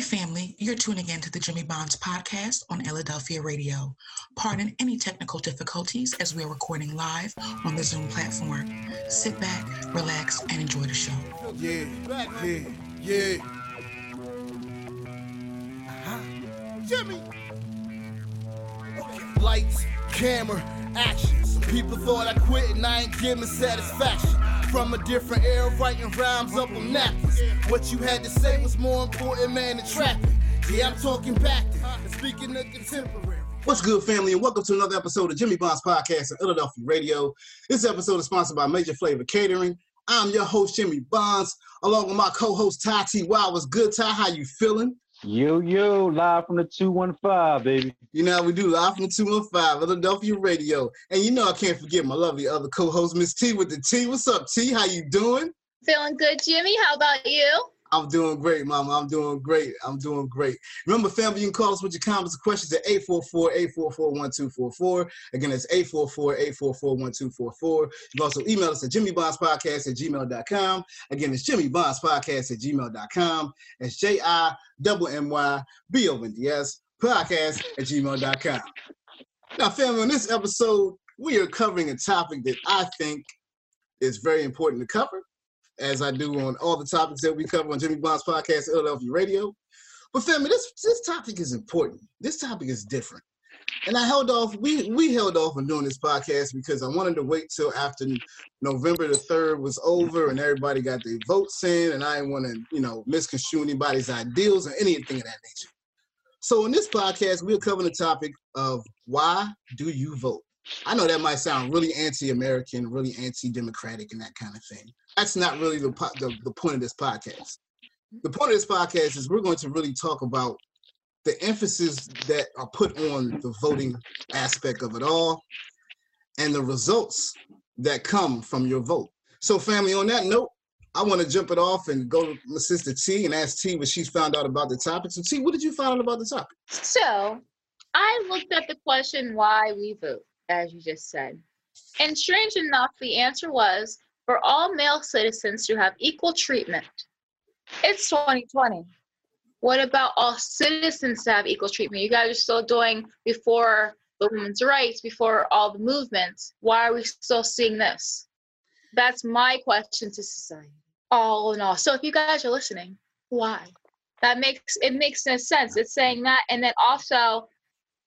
Hey, family, you're tuning in to the Jimmy Bonds podcast on Philadelphia Radio. Pardon any technical difficulties as we're recording live on the Zoom platform. Sit back, relax, and enjoy the show. Yeah, yeah, yeah. Uh-huh. Jimmy. Lights, camera, action. Some people thought I quit and I ain't giving satisfaction. From a different era, writing rhymes up on napkins. What you had to say was more important, man, than trapping. Yeah, I'm talking back and speaking of contemporary. What's good, family, and welcome to another episode of Jimmy Bonds Podcast on Philadelphia Radio. This episode is sponsored by Major Flavor Catering. I'm your host, Jimmy Bonds, along with my co-host Ty T. Wow, what's good, Ty? How you feeling? Yo, yo, live from the 215, baby. You know, we do live from the 215, Philadelphia Radio. And you know I can't forget my lovely other co-host, Miss T with the T. What's up, T? How you doing? Feeling good, Jimmy. How about you? I'm doing great, Mama. I'm doing great. I'm doing great. Remember, family, you can call us with your comments and questions at 844-844-1244. Again, it's 844-844-1244. You can also email us at jimmybondspodcast at gmail.com. Again, it's jimmybondspodcast at gmail.com. It's J-I-M-M-Y-B-O-N-D-S podcast at gmail.com. Now, family, on this episode, we are covering a topic that I think is very important to cover as I do on all the topics that we cover on Jimmy Bond's podcast, Philadelphia Radio. But family, this this topic is important. This topic is different. And I held off, we we held off on doing this podcast because I wanted to wait till after November the 3rd was over and everybody got their votes in, and I didn't want to, you know, misconstrue anybody's ideals or anything of that nature. So in this podcast, we're covering the topic of why do you vote? I know that might sound really anti-American, really anti-democratic, and that kind of thing. That's not really the, the the point of this podcast. The point of this podcast is we're going to really talk about the emphasis that are put on the voting aspect of it all, and the results that come from your vote. So, family, on that note, I want to jump it off and go to my sister T and ask T what she's found out about the topic. So, T, what did you find out about the topic? So, I looked at the question why we vote as you just said. And strange enough, the answer was for all male citizens to have equal treatment. It's 2020. What about all citizens to have equal treatment? You guys are still doing before the women's rights, before all the movements. Why are we still seeing this? That's my question to society. All in all. So if you guys are listening, why? That makes it makes no sense. It's saying that, and then also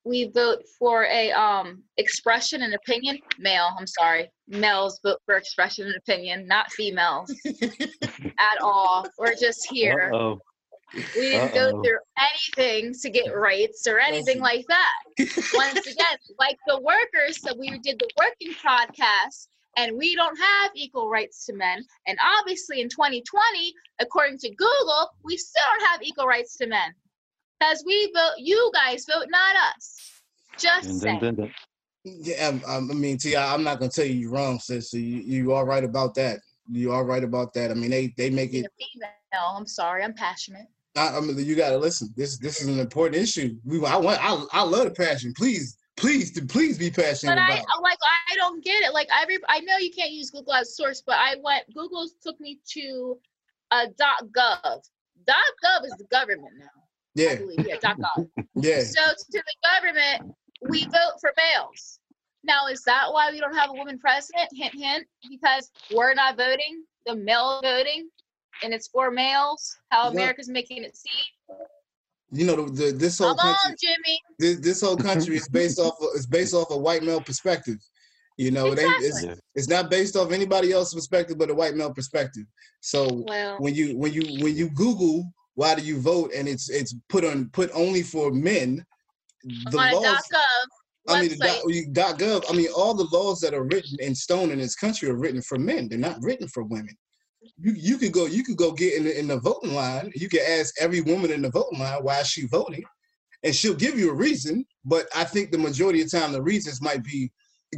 we vote for a um expression and opinion male i'm sorry males vote for expression and opinion not females at all. We're just here. Uh-oh. we didn't Uh-oh. go through anything to get rights or anything like that. Once again like the workers so we did the working podcast and we don't have equal rights to men. And obviously in 2020 according to google we still don't have equal rights to men because we vote, you guys vote, not us. Just Dun, saying. dun, dun, dun. Yeah, um, um, I mean, i'm not gonna tell you you're wrong, sis. So you you are right about that. You are right about that. I mean, they they make it. female, I'm sorry, I'm passionate. I, I mean, you gotta listen. This this is an important issue. We I want I, I love the passion. Please please please be passionate But I about. it. like I don't get it. Like every I know you can't use Google as a source, but I went Google took me to uh, .gov. .gov is the government now. I Yeah believe. Yeah, .gov. yeah. So to the government, we vote for males. Now, is that why we don't have a woman president? Hint, hint. Because we're not voting, the male voting, and it's for males. How Yeah. America's making it seem. You know the, the this whole Come country on, Jimmy. this, this whole country is based off of, is based off a white male perspective. You know, it ain't, it's, Yeah. it's not based off anybody else's perspective but a white male perspective. So Well, when you when you when you Google why do you vote and it's it's put on put only for men, the on laws. I mean, the dot, gov. I mean, all the laws that are written in stone in this country are written for men. They're not written for women. You you could go you could go get in the, in the voting line. You can ask every woman in the voting line why is she voting, and she'll give you a reason. But I think the majority of the time the reasons might be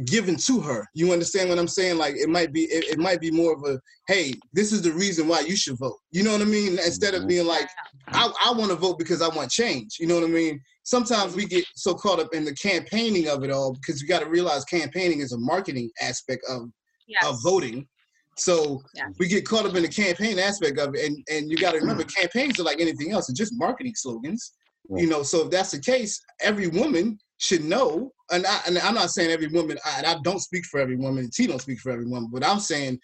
given to her. You understand what I'm saying? Like it might be it, it might be more of a hey, this is the reason why you should vote. You know what I mean? Instead of Mhm. being like I, I want to vote because I want change. You know what I mean? Sometimes we get so caught up in the campaigning of it all because you got to realize campaigning is a marketing aspect of, yes. of voting. So we get caught up in the campaign aspect of it, and and you got to remember, campaigns are like anything else; it's just marketing slogans. Right. You know, so if that's the case, every woman should know. And, I, and I'm not saying every woman. I, and I don't speak for every woman. T don't speak for every woman, but I'm saying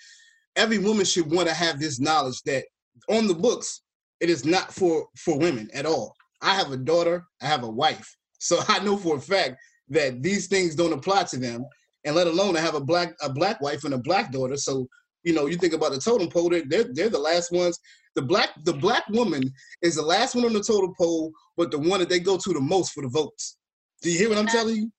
every woman should want to have this knowledge that on the books it is not for for women at all. I have a daughter. I have a wife, so I know for a fact that these things don't apply to them. And let alone I have a black a black wife and a black daughter. So you know, you think about the totem pole. They're they're, they're the last ones. The black the black woman is the last one on the totem pole, but the one that they go to the most for the votes. Do you hear what I'm telling you?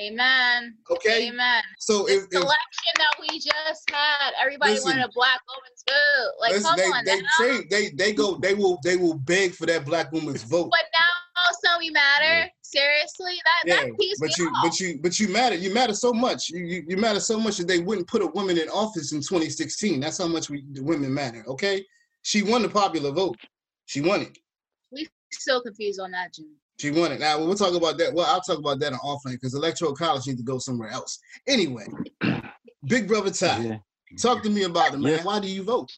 Amen. Okay. Amen. So This if, election that we just had, everybody Listen. wanted a black woman's too. Like, listen, come they on they now. trade they they go they will they will beg for that black woman's vote. But now also we matter. Seriously, that Yeah, that piece but you off. but you but you matter you matter so much you, you you matter so much that they wouldn't put a woman in office in 2016 that's how much we the women matter okay she won the popular vote she won it we still confused on that, Jimmy. She won it now we'll talk about that well i'll talk about that on offline because electoral college needs to go somewhere else anyway big brother ty Yeah. talk to me about it man Yes. why do you vote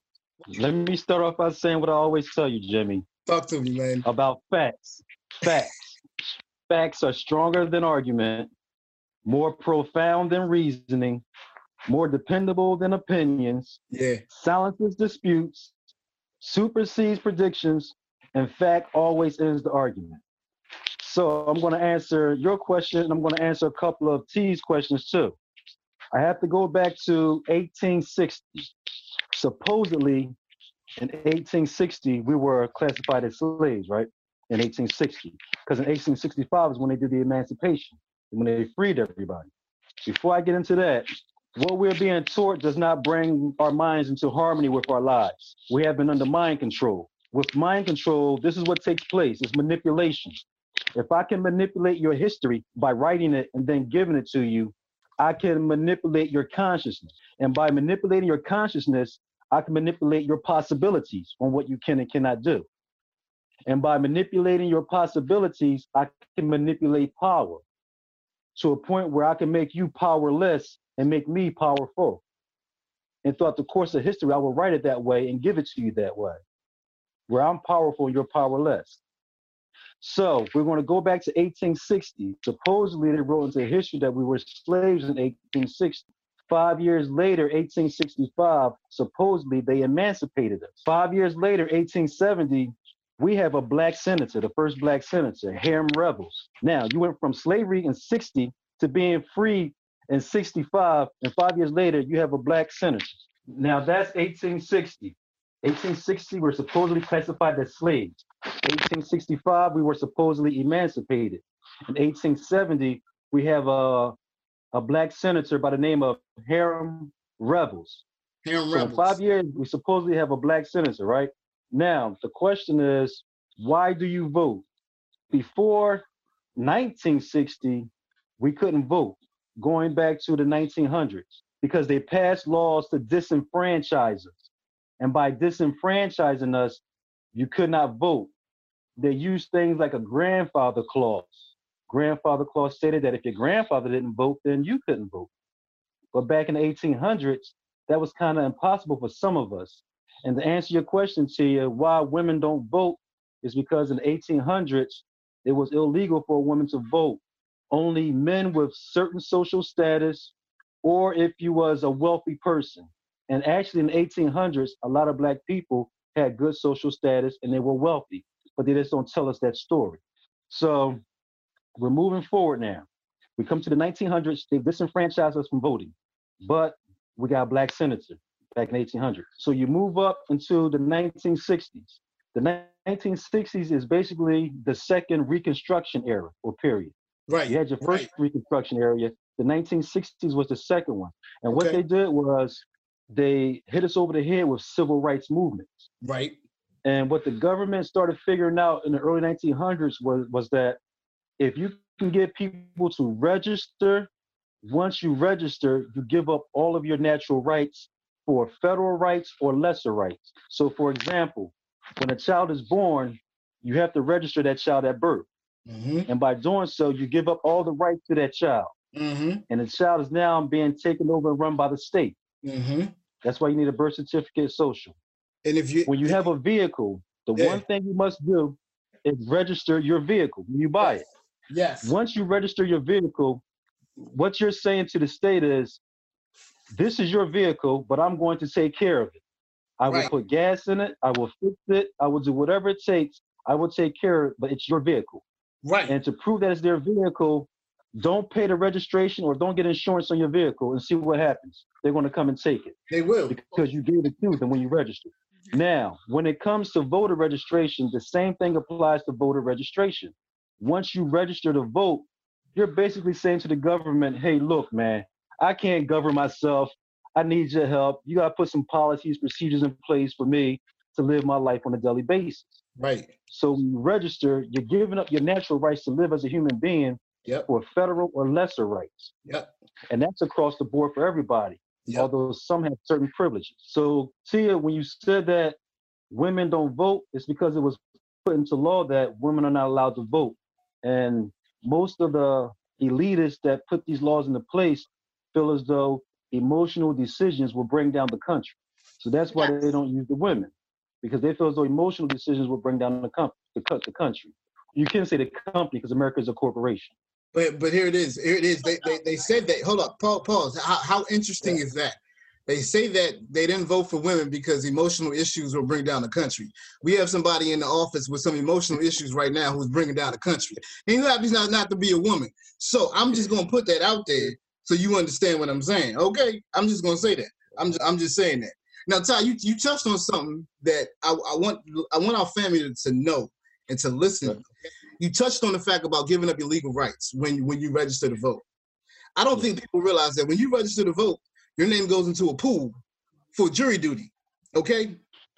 Let me start off by saying what I always tell you, Jimmy, talk to me man about facts. Facts. Facts are stronger than argument, more profound than reasoning, more dependable than opinions, yeah silences disputes, supersedes predictions, and fact always ends the argument. So I'm going to answer your question, and I'm going to answer a couple of T's questions too. I have to go back to 1860. Supposedly, in 1860, we were classified as slaves, right? In 1860, because in 1865 is when they did the emancipation, when they freed everybody. Before I get into that, what we're being taught does not bring our minds into harmony with our lives. We have been under mind control. With mind control, this is what takes place it's manipulation. If I can manipulate your history by writing it and then giving it to you, I can manipulate your consciousness. And by manipulating your consciousness, I can manipulate your possibilities on what you can and cannot do. And by manipulating your possibilities, I can manipulate power to a point where I can make you powerless and make me powerful. And throughout the course of history, I will write it that way and give it to you that way, where I'm powerful and you're powerless. So we're going to go back to 1860. Supposedly, they wrote into history that we were slaves in 1860. Five years later, 1865, supposedly they emancipated us. Five years later, 1870, we have a black senator, the first black senator, Hiram Revels. Now, you went from slavery in 60 to being free in 65, and five years later, you have a black senator. Now, that's 1860. 1860, we're supposedly classified as slaves. 1865, we were supposedly emancipated. In 1870, we have a, a black senator by the name of Hiram Revels. Hiram So in Revels five years, we supposedly have a black senator, right? Now, the question is, why do you vote? Before 1960, we couldn't vote, going back to the 1900s, because they passed laws to disenfranchise us. And by disenfranchising us, you could not vote. They used things like a grandfather clause. Grandfather clause stated that if your grandfather didn't vote, then you couldn't vote. But back in the 1800s, that was kind of impossible for some of us. And to answer your question, Tia, why women don't vote is because in the 1800s, it was illegal for a woman to vote. Only men with certain social status, or if you was a wealthy person. And actually, in the 1800s, a lot of black people had good social status and they were wealthy, but they just don't tell us that story. So we're moving forward now. We come to the 1900s, they disenfranchised us from voting, but we got a black senator back in 1800. So you move up into the 1960s. The 1960s is basically the second Reconstruction era or period. right You had your first right. Reconstruction area. The 1960s was the second one. And what they did was they hit us over the head with civil rights movements. right And what the government started figuring out in the early 1900s was, was that if you can get people to register, once you register, you give up all of your natural rights for federal rights or lesser rights. So, for example, when a child is born, you have to register that child at birth. mm-hmm And by doing so, you give up all the rights to that child. mm-hmm And the child is now being taken over and run by the state. Mm-hmm That's why you need a birth certificate, social. And if you When you have a vehicle, the Yeah. one thing you must do is register your vehicle when you buy it. yes, Once you register your vehicle, what you're saying to the state is, this is your vehicle, but I'm going to take care of it. I will put gas in it. I will fix it. I will do whatever it takes. I will take care of it, but it's your vehicle. right, And to prove that it's their vehicle, don't pay the registration or don't get insurance on your vehicle and see what happens. They're going to come and take it they will. because you gave it to them when you registered. Now, when it comes to voter registration, the same thing applies to voter registration. Once you register to vote, you're basically saying to the government, hey, look, man, I can't govern myself. I need your help. You got to put some policies, procedures in place for me to live my life on a daily basis. Right. So when you register, you're giving up your natural rights to live as a human being Yep. for federal or lesser rights. Yep. And that's across the board for everybody Yep. although some have certain privileges. So, Tia, when you said that women don't vote, it's because it was put into law that women are not allowed to vote. And most of the elitists that put these laws into place feel as though emotional decisions will bring down the country. So that's why they don't use the women, because they feel as though emotional decisions will bring down the, com- the, the country. You can't say the company because America is a corporation. But but here it is. Here it is. They they, they said that. Hold up. Pause. Pause. How, how interesting is that? They say that they didn't vote for women because emotional issues will bring down the country. We have somebody in the office with some emotional issues right now who's bringing down the country. And you happens not, not to be a woman. So I'm just gonna put that out there so you understand what I'm saying. Okay? I'm just gonna say that. I'm just, I'm just saying that. Now, Ty, you, you touched on something that I, I want I want our family to, to know and to listen. You touched on the fact about giving up your legal rights when when you register to vote. I don't think people realize that when you register to vote, your name goes into a pool for jury duty. Okay?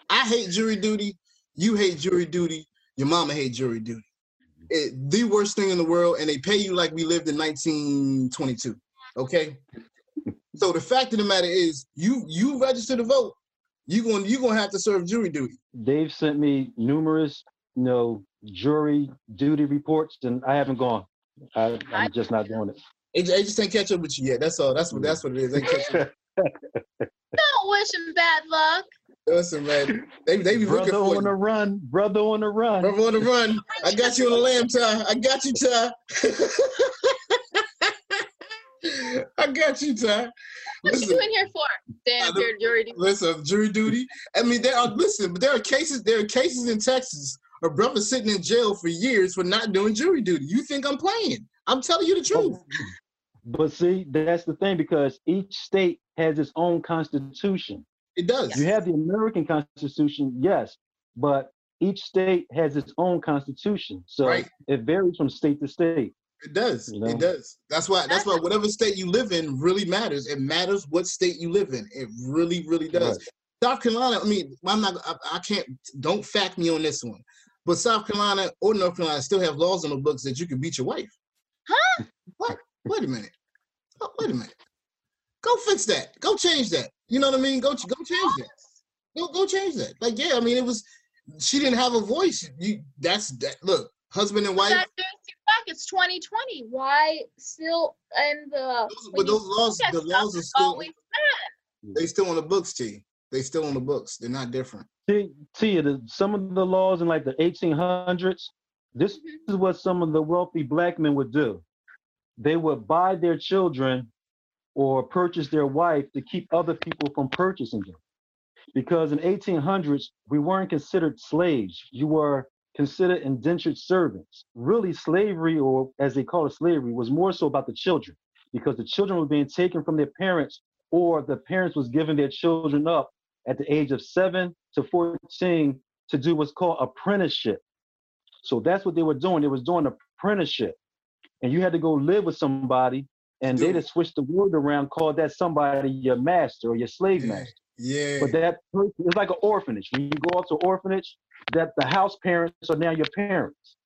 I hate jury duty. You hate jury duty. Your mama hate jury duty. It, the worst thing in the world, and they pay you like we lived in 1922. Okay? So the fact of the matter is, you you register to vote, you going you gonna have to serve jury duty. They've sent me numerous, you know, jury duty reports, and I haven't gone. I, I'm just not doing it. They, they just ain't catch up with you yet. That's all. That's what that's what it is. They catch up. Don't wish him bad luck. Listen, man. They they be looking brother for on you. the run, brother on the run. Brother on the run. I got you on the lam, Ty. I got you, Ty. I got you, Ty. What Listen. you in here for? Damn, I don't- you're, you're. Listen, jury duty. I mean, there are listen, but there are cases. There are cases in Texas of brothers sitting in jail for years for not doing jury duty. You think I'm playing? I'm telling you the truth. But see, that's the thing because each state has its own constitution. It does. You have the American Constitution, yes, but each state has its own constitution. So Right. it varies from state to state. It does. You know? It does. That's why. That's why. Whatever state you live in really matters. It matters what state you live in. It really, really does. Right. South Carolina. I mean, I'm not. I, I can't. Don't fact me on this one. But South Carolina or North Carolina still have laws on the books that you can beat your wife. Huh? What? Wait a minute. Oh, wait a minute. Go fix that. Go change that. You know what I mean? Go go change that. Go go change that. Like yeah, I mean it was. She didn't have a voice. You. That's that. Look, husband and wife. That dates you back. It's 2020. Why still in the? Those, but those laws, the laws are still. They still on the books, T. They still on the books. They're not different. See, see the, some of the laws in like the 1800s, this Mhm. is what some of the wealthy black men would do. They would buy their children or purchase their wife to keep other people from purchasing them. Because in 1800s, we weren't considered slaves. You were considered indentured servants. Really, slavery, or as they call it slavery, was more so about the children because the children were being taken from their parents or the parents was giving their children up at the age of 7 to 14 to do what's called apprenticeship. So that's what they were doing. They was doing apprenticeship. And you had to go live with somebody and they Dude. just switched the word around, called that somebody your master or your slave Yeah. master. Yeah. But that person it's like an orphanage. When you go out to orphanage, that the house parents are now your parents.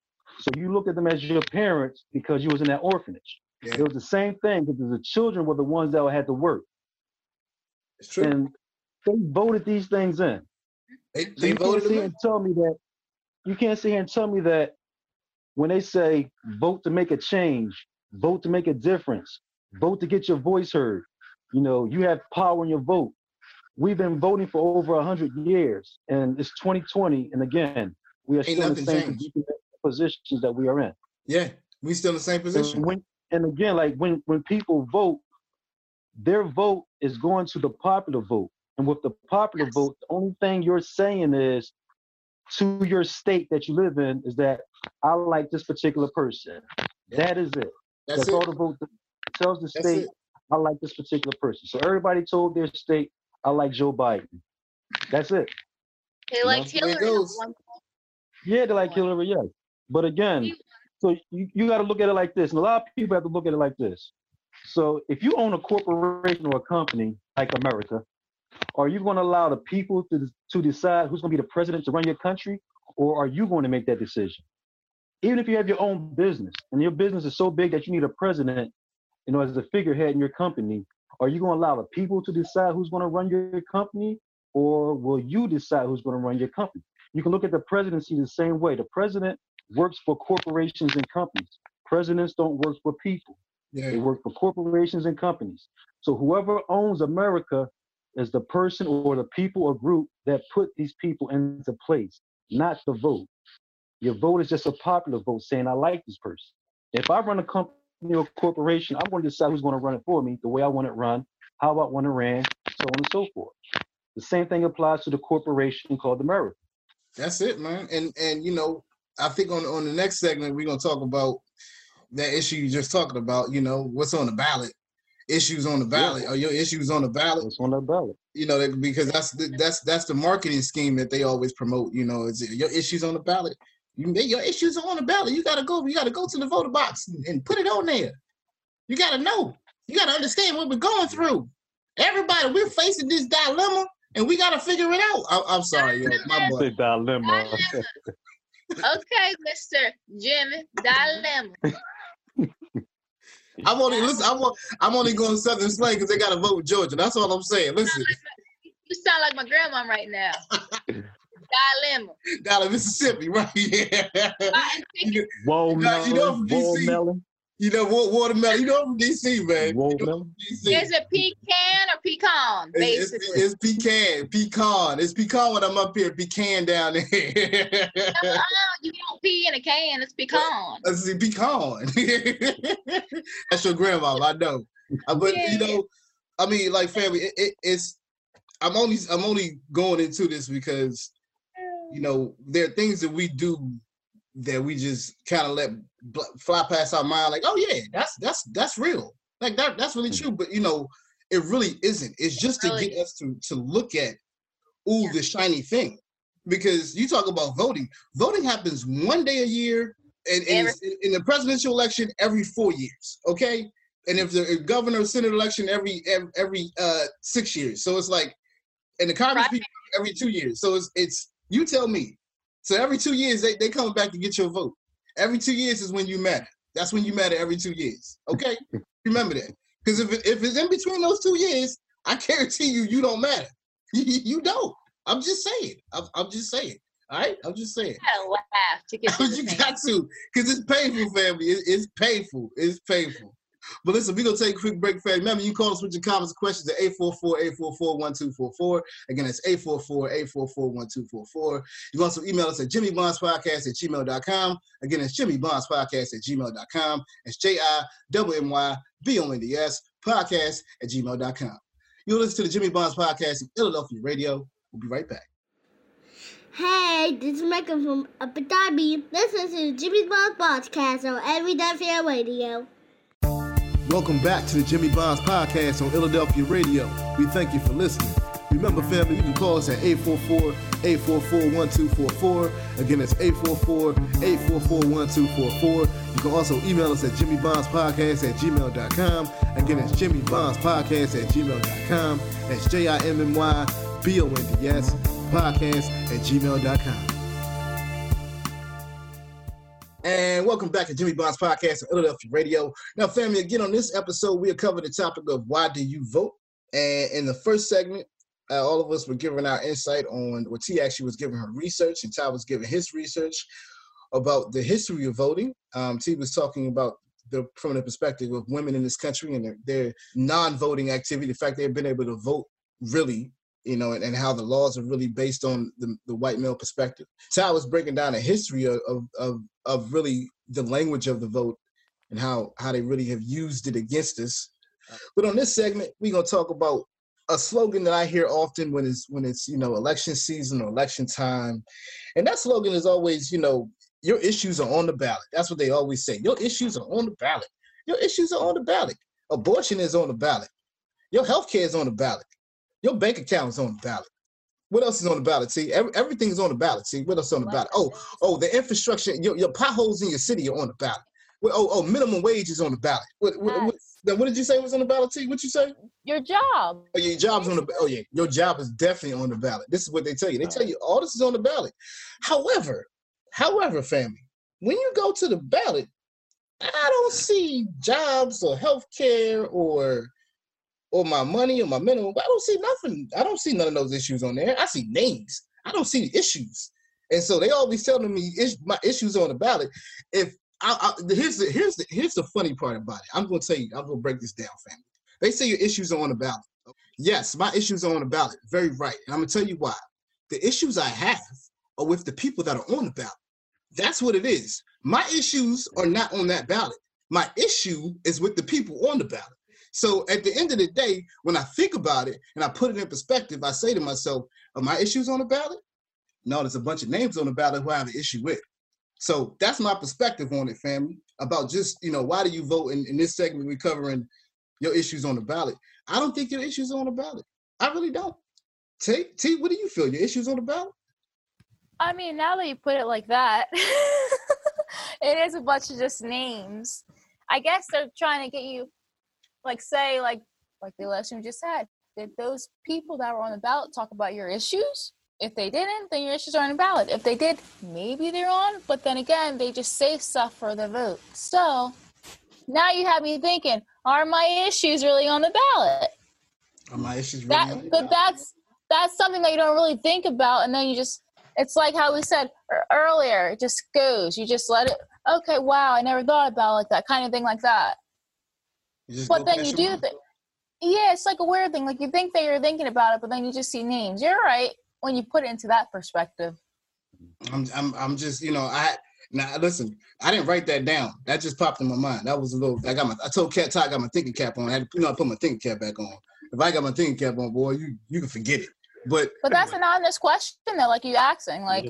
So you look at them as your parents because you was in that orphanage. Yeah. It was the same thing because the children were the ones that had to work. It's true. And they voted these things in. They, So they you can't voted sit in. and tell me that you can't sit here and tell me that when they say vote to make a change, vote to make a difference, vote to get your voice heard, you know, you have power in your vote. We've been voting for over 100 years, and it's 2020, and again, we are Ain't still in the same positions that we are in. Yeah, we still in the same position. And, when, and again, like when when people vote, their vote is going to the popular vote. And with the popular Yes. vote, the only thing you're saying is to your state that you live in is that I like this particular person. That is it. That's, That's, it. all the vote tells the That's state it. I like this particular person. So everybody told their state I like Joe Biden. That's it. They know, liked that's the way it Hillary. at goes. one point. Yeah, they like Hillary, yes. But again, so you, you got to look at it like this. And a lot of people have to look at it like this. So if you own a corporation or a company like America, are you going to allow the people to, to decide who's going to be the president to run your country? Or are you going to make that decision? Even if you have your own business and your business is so big that you need a president, you know, as a figurehead in your company, are you going to allow the people to decide who's going to run your company? Or will you decide who's going to run your company? You can look at the presidency the same way. The president works for corporations and companies. Presidents don't work for people. They work for corporations and companies. So whoever owns America is the person or the people or group that put these people into place, not the vote. Your vote is just a popular vote saying, I like this person. If I run a company or corporation, I'm going to decide who's going to run it for me, the way I want it run, how I want it ran, so on and so forth. The same thing applies to the corporation called the America. that's it, man. And and you know, I think on on the next segment we're gonna talk about that issue you just talking about. You know, what's on the ballot? Issues on the ballot. Are your issues on the ballot? It's on the ballot. You know, because that's the, that's that's the marketing scheme that they always promote. You know, is your issues on the ballot? You your issues are on the ballot. You gotta go. You gotta go to the voter box and, and put it on there. You gotta know. You gotta understand what we're going through. Everybody, we're facing this dilemma, and we gotta figure it out. I, I'm sorry, yo, my boy. Big dilemma. Okay, Mr. Jimmy Dilemma. I'm only listen. I'm, I'm only going Southern slang because they got to vote with Georgia. That's all I'm saying. Listen, You sound like my grandma right now. Dilemma. down in Mississippi, right? Yeah. I think you, know, Watermelon. you know from DC. Watermelon. You know wa- watermelon. You know I'm from DC, man. You know Watermelon. DC. Is it pecan or pecan? It's, Basically. it's, it's pecan, pecan. It's pecan when I'm up here. Pecan down there. Uh-uh, you don't pee in a can. It's pecan. It's pecan. That's your grandma, I know. Uh, but you know, I mean, like family, it, it, it's. I'm only I'm only going into this because you know there are things that we do that we just kind of let bl- fly past our mind, like, oh yeah, that's that's that's real, like that that's really true. But you know, it really isn't. It's just to Really get us to to look at ooh Yeah. the shiny thing, because you talk about voting. Voting happens one day a year, and, and it's in the presidential election every four years. Okay, and if the governor senate election every every, every uh six years, so it's like, and the Congress Right. people every two years. So it's it's you tell me. So every two years they they coming back to get your vote. Every two years is when you matter. That's when you matter every two years. Okay, remember that. Because if it, if it's in between those two years, I guarantee you you don't matter. you don't. I'm just saying. I'm, I'm just saying. All right, I'm just saying. You gotta laugh to get you got to, because it's painful, family. It- it's painful. It's painful. But listen, we're going to take a quick break, family. Remember, you call us with your comments and questions at 844-844-1244. Again, it's 844-844-1244. You can also email us at jimmybondspodcast at gmail.com. Again, it's jimmybondspodcast at gmail.com. It's J-I-W-M-Y-B-O-N-D-S podcast at gmail.com. You'll listen to the Jimmy Bonds podcast in Philadelphia Radio. We'll be right back. Hey, this is Michael from Abu Dhabi. Listen to Jimmy Bond's podcast on Everyday Fair Radio. Welcome back to the Jimmy Bonds Podcast on Philadelphia Radio. We thank you for listening. Remember, family, you can call us at 844-844-1244. Again, it's 844-844-1244. You can also email us at jimmybondspodcast at gmail.com. Again, it's jimmybondspodcast at gmail.com. That's J-I-M-M-Y-B-O-N-D-S podcast at gmail.com. And welcome back to Jimmy Bonds Podcast on Philadelphia Radio. Now, family, again, on this episode, we'll cover the topic of why do you vote? And in the first segment, uh, all of us were giving our insight on what T actually was giving her research, and Ty was giving his research about the history of voting. Um, T was talking about the from the perspective of women in this country and their, their non-voting activity, the fact they've been able to vote really you know, and, and how the laws are really based on the, the white male perspective. Ty was breaking down a history of, of, of, of really the language of the vote and how, how they really have used it against us. But on this segment, we're gonna talk about a slogan that I hear often when it's when it's you know election season or election time, and that slogan is always you know your issues are on the ballot. That's what they always say. Your issues are on the ballot. Your issues are on the ballot. Abortion is on the ballot. Your health care is on the ballot. Your bank account is on the ballot. What else is on the ballot? See, Every, everything is on the ballot. See, what else is on the ballot? Oh, oh, the infrastructure, your, your potholes in your city are on the ballot. Oh, oh, minimum wage is on the ballot. What, what, what, then what did you say was on the ballot? T? What you say? Your job. Oh, your job's on the. Oh yeah, your job is definitely on the ballot. This is what they tell you. They tell you all this is on the ballot. However, however, family, when you go to the ballot, I don't see jobs or health care or or my money or my minimum. I don't see nothing. I don't see none of those issues on there. I see names. I don't see issues. And so they always telling me is my issues on the ballot. If I, I, here's the here's the here's the funny part about it. I'm gonna tell you. I'm gonna break this down, family. They say your issues are on the ballot. Yes, my issues are on the ballot. Very right. And I'm gonna tell you why. The issues I have are with the people that are on the ballot. That's what it is. My issues are not on that ballot. My issue is with the people on the ballot. So at the end of the day, when I think about it and I put it in perspective, I say to myself, are my issues on the ballot? No, there's a bunch of names on the ballot who I have an issue with. So that's my perspective on it, family, about just, you know, why do you vote in, in this segment we're covering your issues on the ballot. I don't think your issues on the ballot. I really don't. T, T, what do you feel? Your issues on the ballot? I mean, now that you put it like that, it is a bunch of just names. I guess they're trying to get you, like, say, like, like the election we just had. Did those people that were on the ballot talk about your issues? If they didn't, then your issues are on the ballot. If they did, maybe they're on. But then again, they just say stuff for the vote. So now you have me thinking: Are my issues really on the ballot? Are my issues really that, on the but ballot? that's that's something that you don't really think about, and then you just it's like how we said earlier. It just goes. You just let it. Okay, wow, I never thought about it like that kind of thing, like that. But then you do think, yeah, it's like a weird thing. Like you think that you're thinking about it, but then you just see names. You're right when you put it into that perspective. I'm, I'm, I'm just, you know, I now listen. I didn't write that down. That just popped in my mind. That was a little. I got my. I told Cat Ty I got my thinking cap on. I had to, you know, I put my thinking cap back on. If I got my thinking cap on, boy, you you can forget it. But But that's an honest question, though. Like you asking, like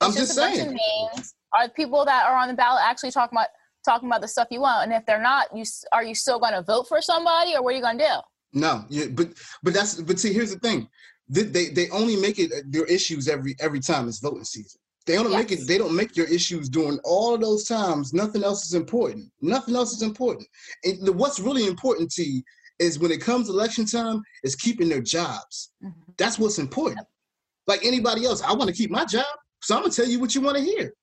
I'm just, just saying. names. Are the people that are on the ballot actually talking about talking about the stuff you want? And if they're not, you are you still going to vote for somebody, or what are you going to do? No, yeah, but but that's but see, here's the thing. They, they they only make it uh, their issues every every time it's voting season. They don't make it. They don't make your issues during all of those times. Nothing else is important. Nothing else is important. And the, what's really important to you is when it comes election time, is keeping their jobs. That's what's important. Like anybody else, I want to keep my job, so I'm gonna tell you what you want to hear,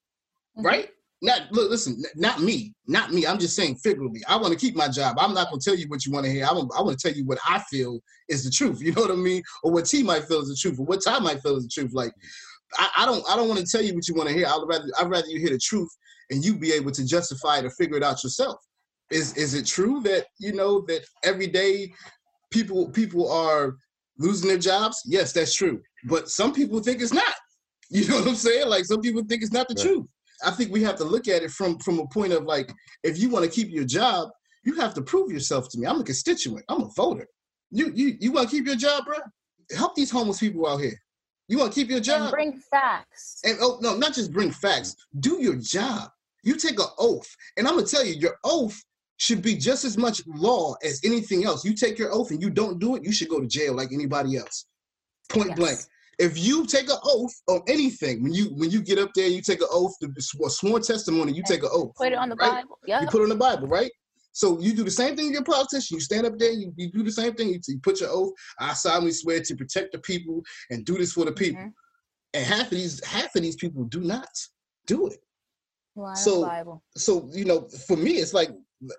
Mhm. right? Not look, listen, not me, not me. I'm just saying figuratively. I want to keep my job. I'm not gonna tell you what you want to hear. I want, I want to tell you what I feel is the truth. You know what I mean? Or what T might feel is the truth, or what Ty might feel is the truth. Like, I, I don't, I don't want to tell you what you want to hear. I'd rather, I'd rather you hear the truth and you be able to justify it or figure it out yourself. Is, is it true that you know that every day people, people are losing their jobs? Yes, that's true. But some people think it's not. You know what I'm saying? Like some people think it's not the Right. truth. I think we have to look at it from from a point of like, if you want to keep your job, you have to prove yourself to me. I'm a constituent. I'm a voter. You you you want to keep your job, bro? Help these homeless people out here. You want to keep your And job? bring facts. And oh no, not just bring facts. Do your job. You take an oath, and I'm gonna tell you, your oath should be just as much law as anything else. You take your oath and you don't do it, you should go to jail like anybody else. Point Yes. blank. If you take an oath on anything, when you when you get up there, you take an oath, to a sworn testimony, you take an oath. Put it on the right? Bible. You put it on the Bible, right? So you do the same thing you're a politician. You stand up there, you, you do the same thing. You, you put your oath. I solemnly swear to protect the people and do this for the people. Mhm. And half of these half of these people do not do it. Of So-. So you know, for me, it's like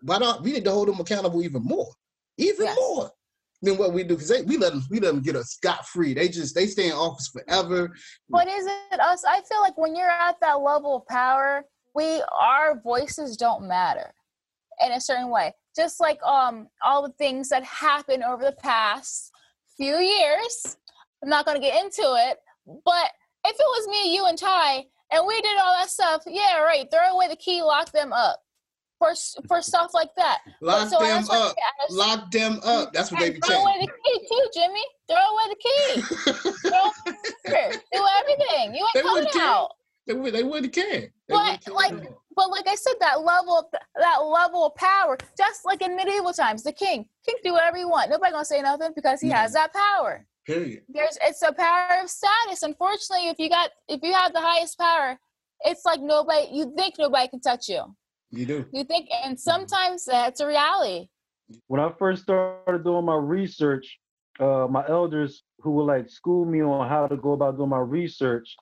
why don't we need to hold them accountable even more, even Yes. more than what we do? Because we let them we let them get us scot free. They just they stay in office forever. But is it us? I feel like when you're at that level of power, we our voices don't matter in a certain way. Just like um all the things that happened over the past few years, I'm not gonna get into it. But if it was me, you, and Ty, and we did all that stuff, yeah, right. Throw away the key, lock them up for for stuff like that. Lock so them up. asked. Lock them up. That's what they be throw saying. away the key too, Jimmy. Throw away the key. Throw do everything. You ain't coming out. They, would, they wouldn't care. They But, wouldn't care like. But like I said, that level of that level of power, just like in medieval times, the king king do whatever he want. Nobody gonna say nothing because he has that power. period. There's it's a power of status. Unfortunately, if you got if you have the highest power, it's like nobody you think nobody can touch you. You do. You think and sometimes that's a reality. when I first started doing my research, uh, my elders who would like school me on how to go about doing my research,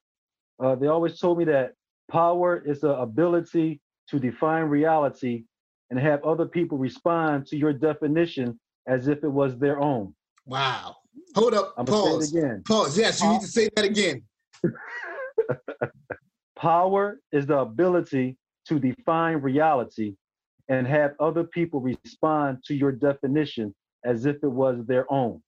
uh, they always told me that power is the ability to define reality and have other people respond to your definition as if it was their own. Wow. Hold up. I'm gonna Pause. say it again. Pause. Yes, you need to say that again. Power is the ability to define reality and have other people respond to your definition as if it was their own.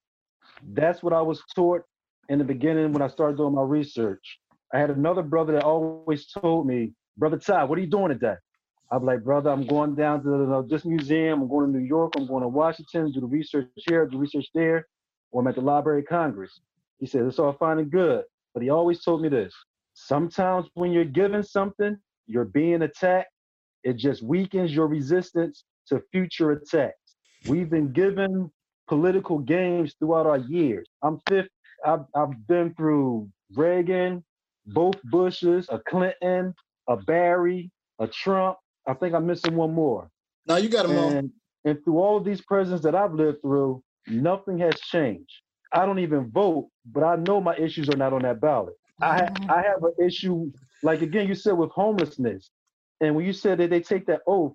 That's what I was taught in the beginning when I started doing my research. I had another brother that always told me, Brother Ty, what are you doing today? I'm like, brother, I'm going down to this museum. I'm going to New York. I'm going to Washington, do the research here, do research there, or I'm at the Library of Congress. He said, it's all fine and good. But he always told me this sometimes when you're given something, you're being attacked, it just weakens your resistance to future attacks. We've been given political games throughout our years. I'm fifth, I've, I've been through Reagan, both Bushes, a Clinton, a Barry, a Trump. I think I'm missing one more. Now you got them all. And, and through all of these presidents that I've lived through, nothing has changed. I don't even vote, but I know my issues are not on that ballot. I ha- mm-hmm. I have an issue, like again, you said with homelessness, and when you said that they take that oath,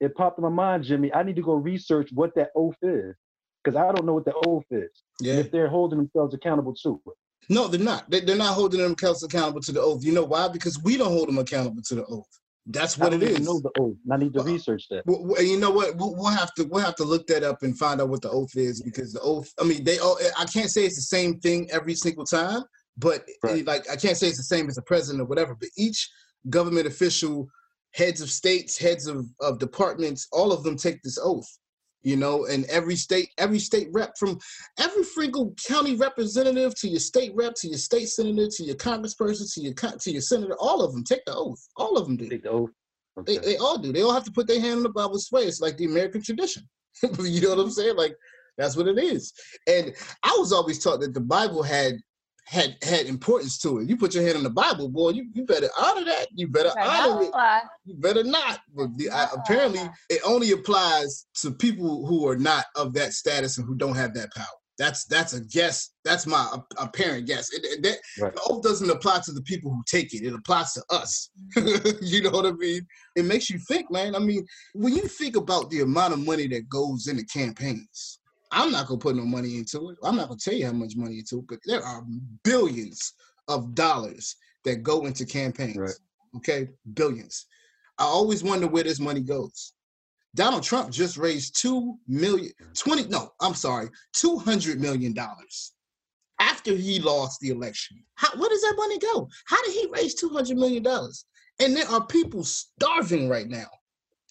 it popped in my mind, Jimmy. I need to go research what that oath is, because I don't know what the oath is. Yeah. If they're holding themselves accountable to it. No, they're not. They, they're not holding themselves accountable to the oath. You know why? Because we don't hold them accountable to the oath. That's what I it don't know the oath. I need to Well, research that. Well, well, you know what? We'll, we'll have to we'll have to look that up and find out what the oath is because the oath. I mean, they all. I can't say it's the same thing every single time, but Right. like I can't say it's the same as the president or whatever. But each government official, heads of states, heads of, of departments, all of them take this oath. You know, and every state, every state rep from every single county representative to your state rep to your state senator to your congressperson to your to your senator, all of them take the oath. All of them do. Take the oath. They, Okay. they all do. They all have to put their hand on the Bible sway. It's like the American tradition. you know what I'm saying? Like that's what it is. And I was always taught that the Bible had had had importance to it. You put your hand in the Bible, boy, you, you better honor that. You better Right, honor it. not. You better not. But the, I, apparently, it only applies to people who are not of that status and who don't have that power. That's that's a guess. That's my apparent guess. It, it- that, Right. The oath doesn't apply to the people who take it. It applies to us. you know what I mean? It makes you think, man. I mean, when you think about the amount of money that goes into campaigns, I'm not gonna put no money into it. I'm not gonna tell you how much money into it, but there are billions of dollars that go into campaigns. Right. Okay, billions. I always wonder where this money goes. Donald Trump just raised two million, 20, no, I'm sorry, $200 million after he lost the election. How, where does that money go? How did he raise $200 million? And there are people starving right now.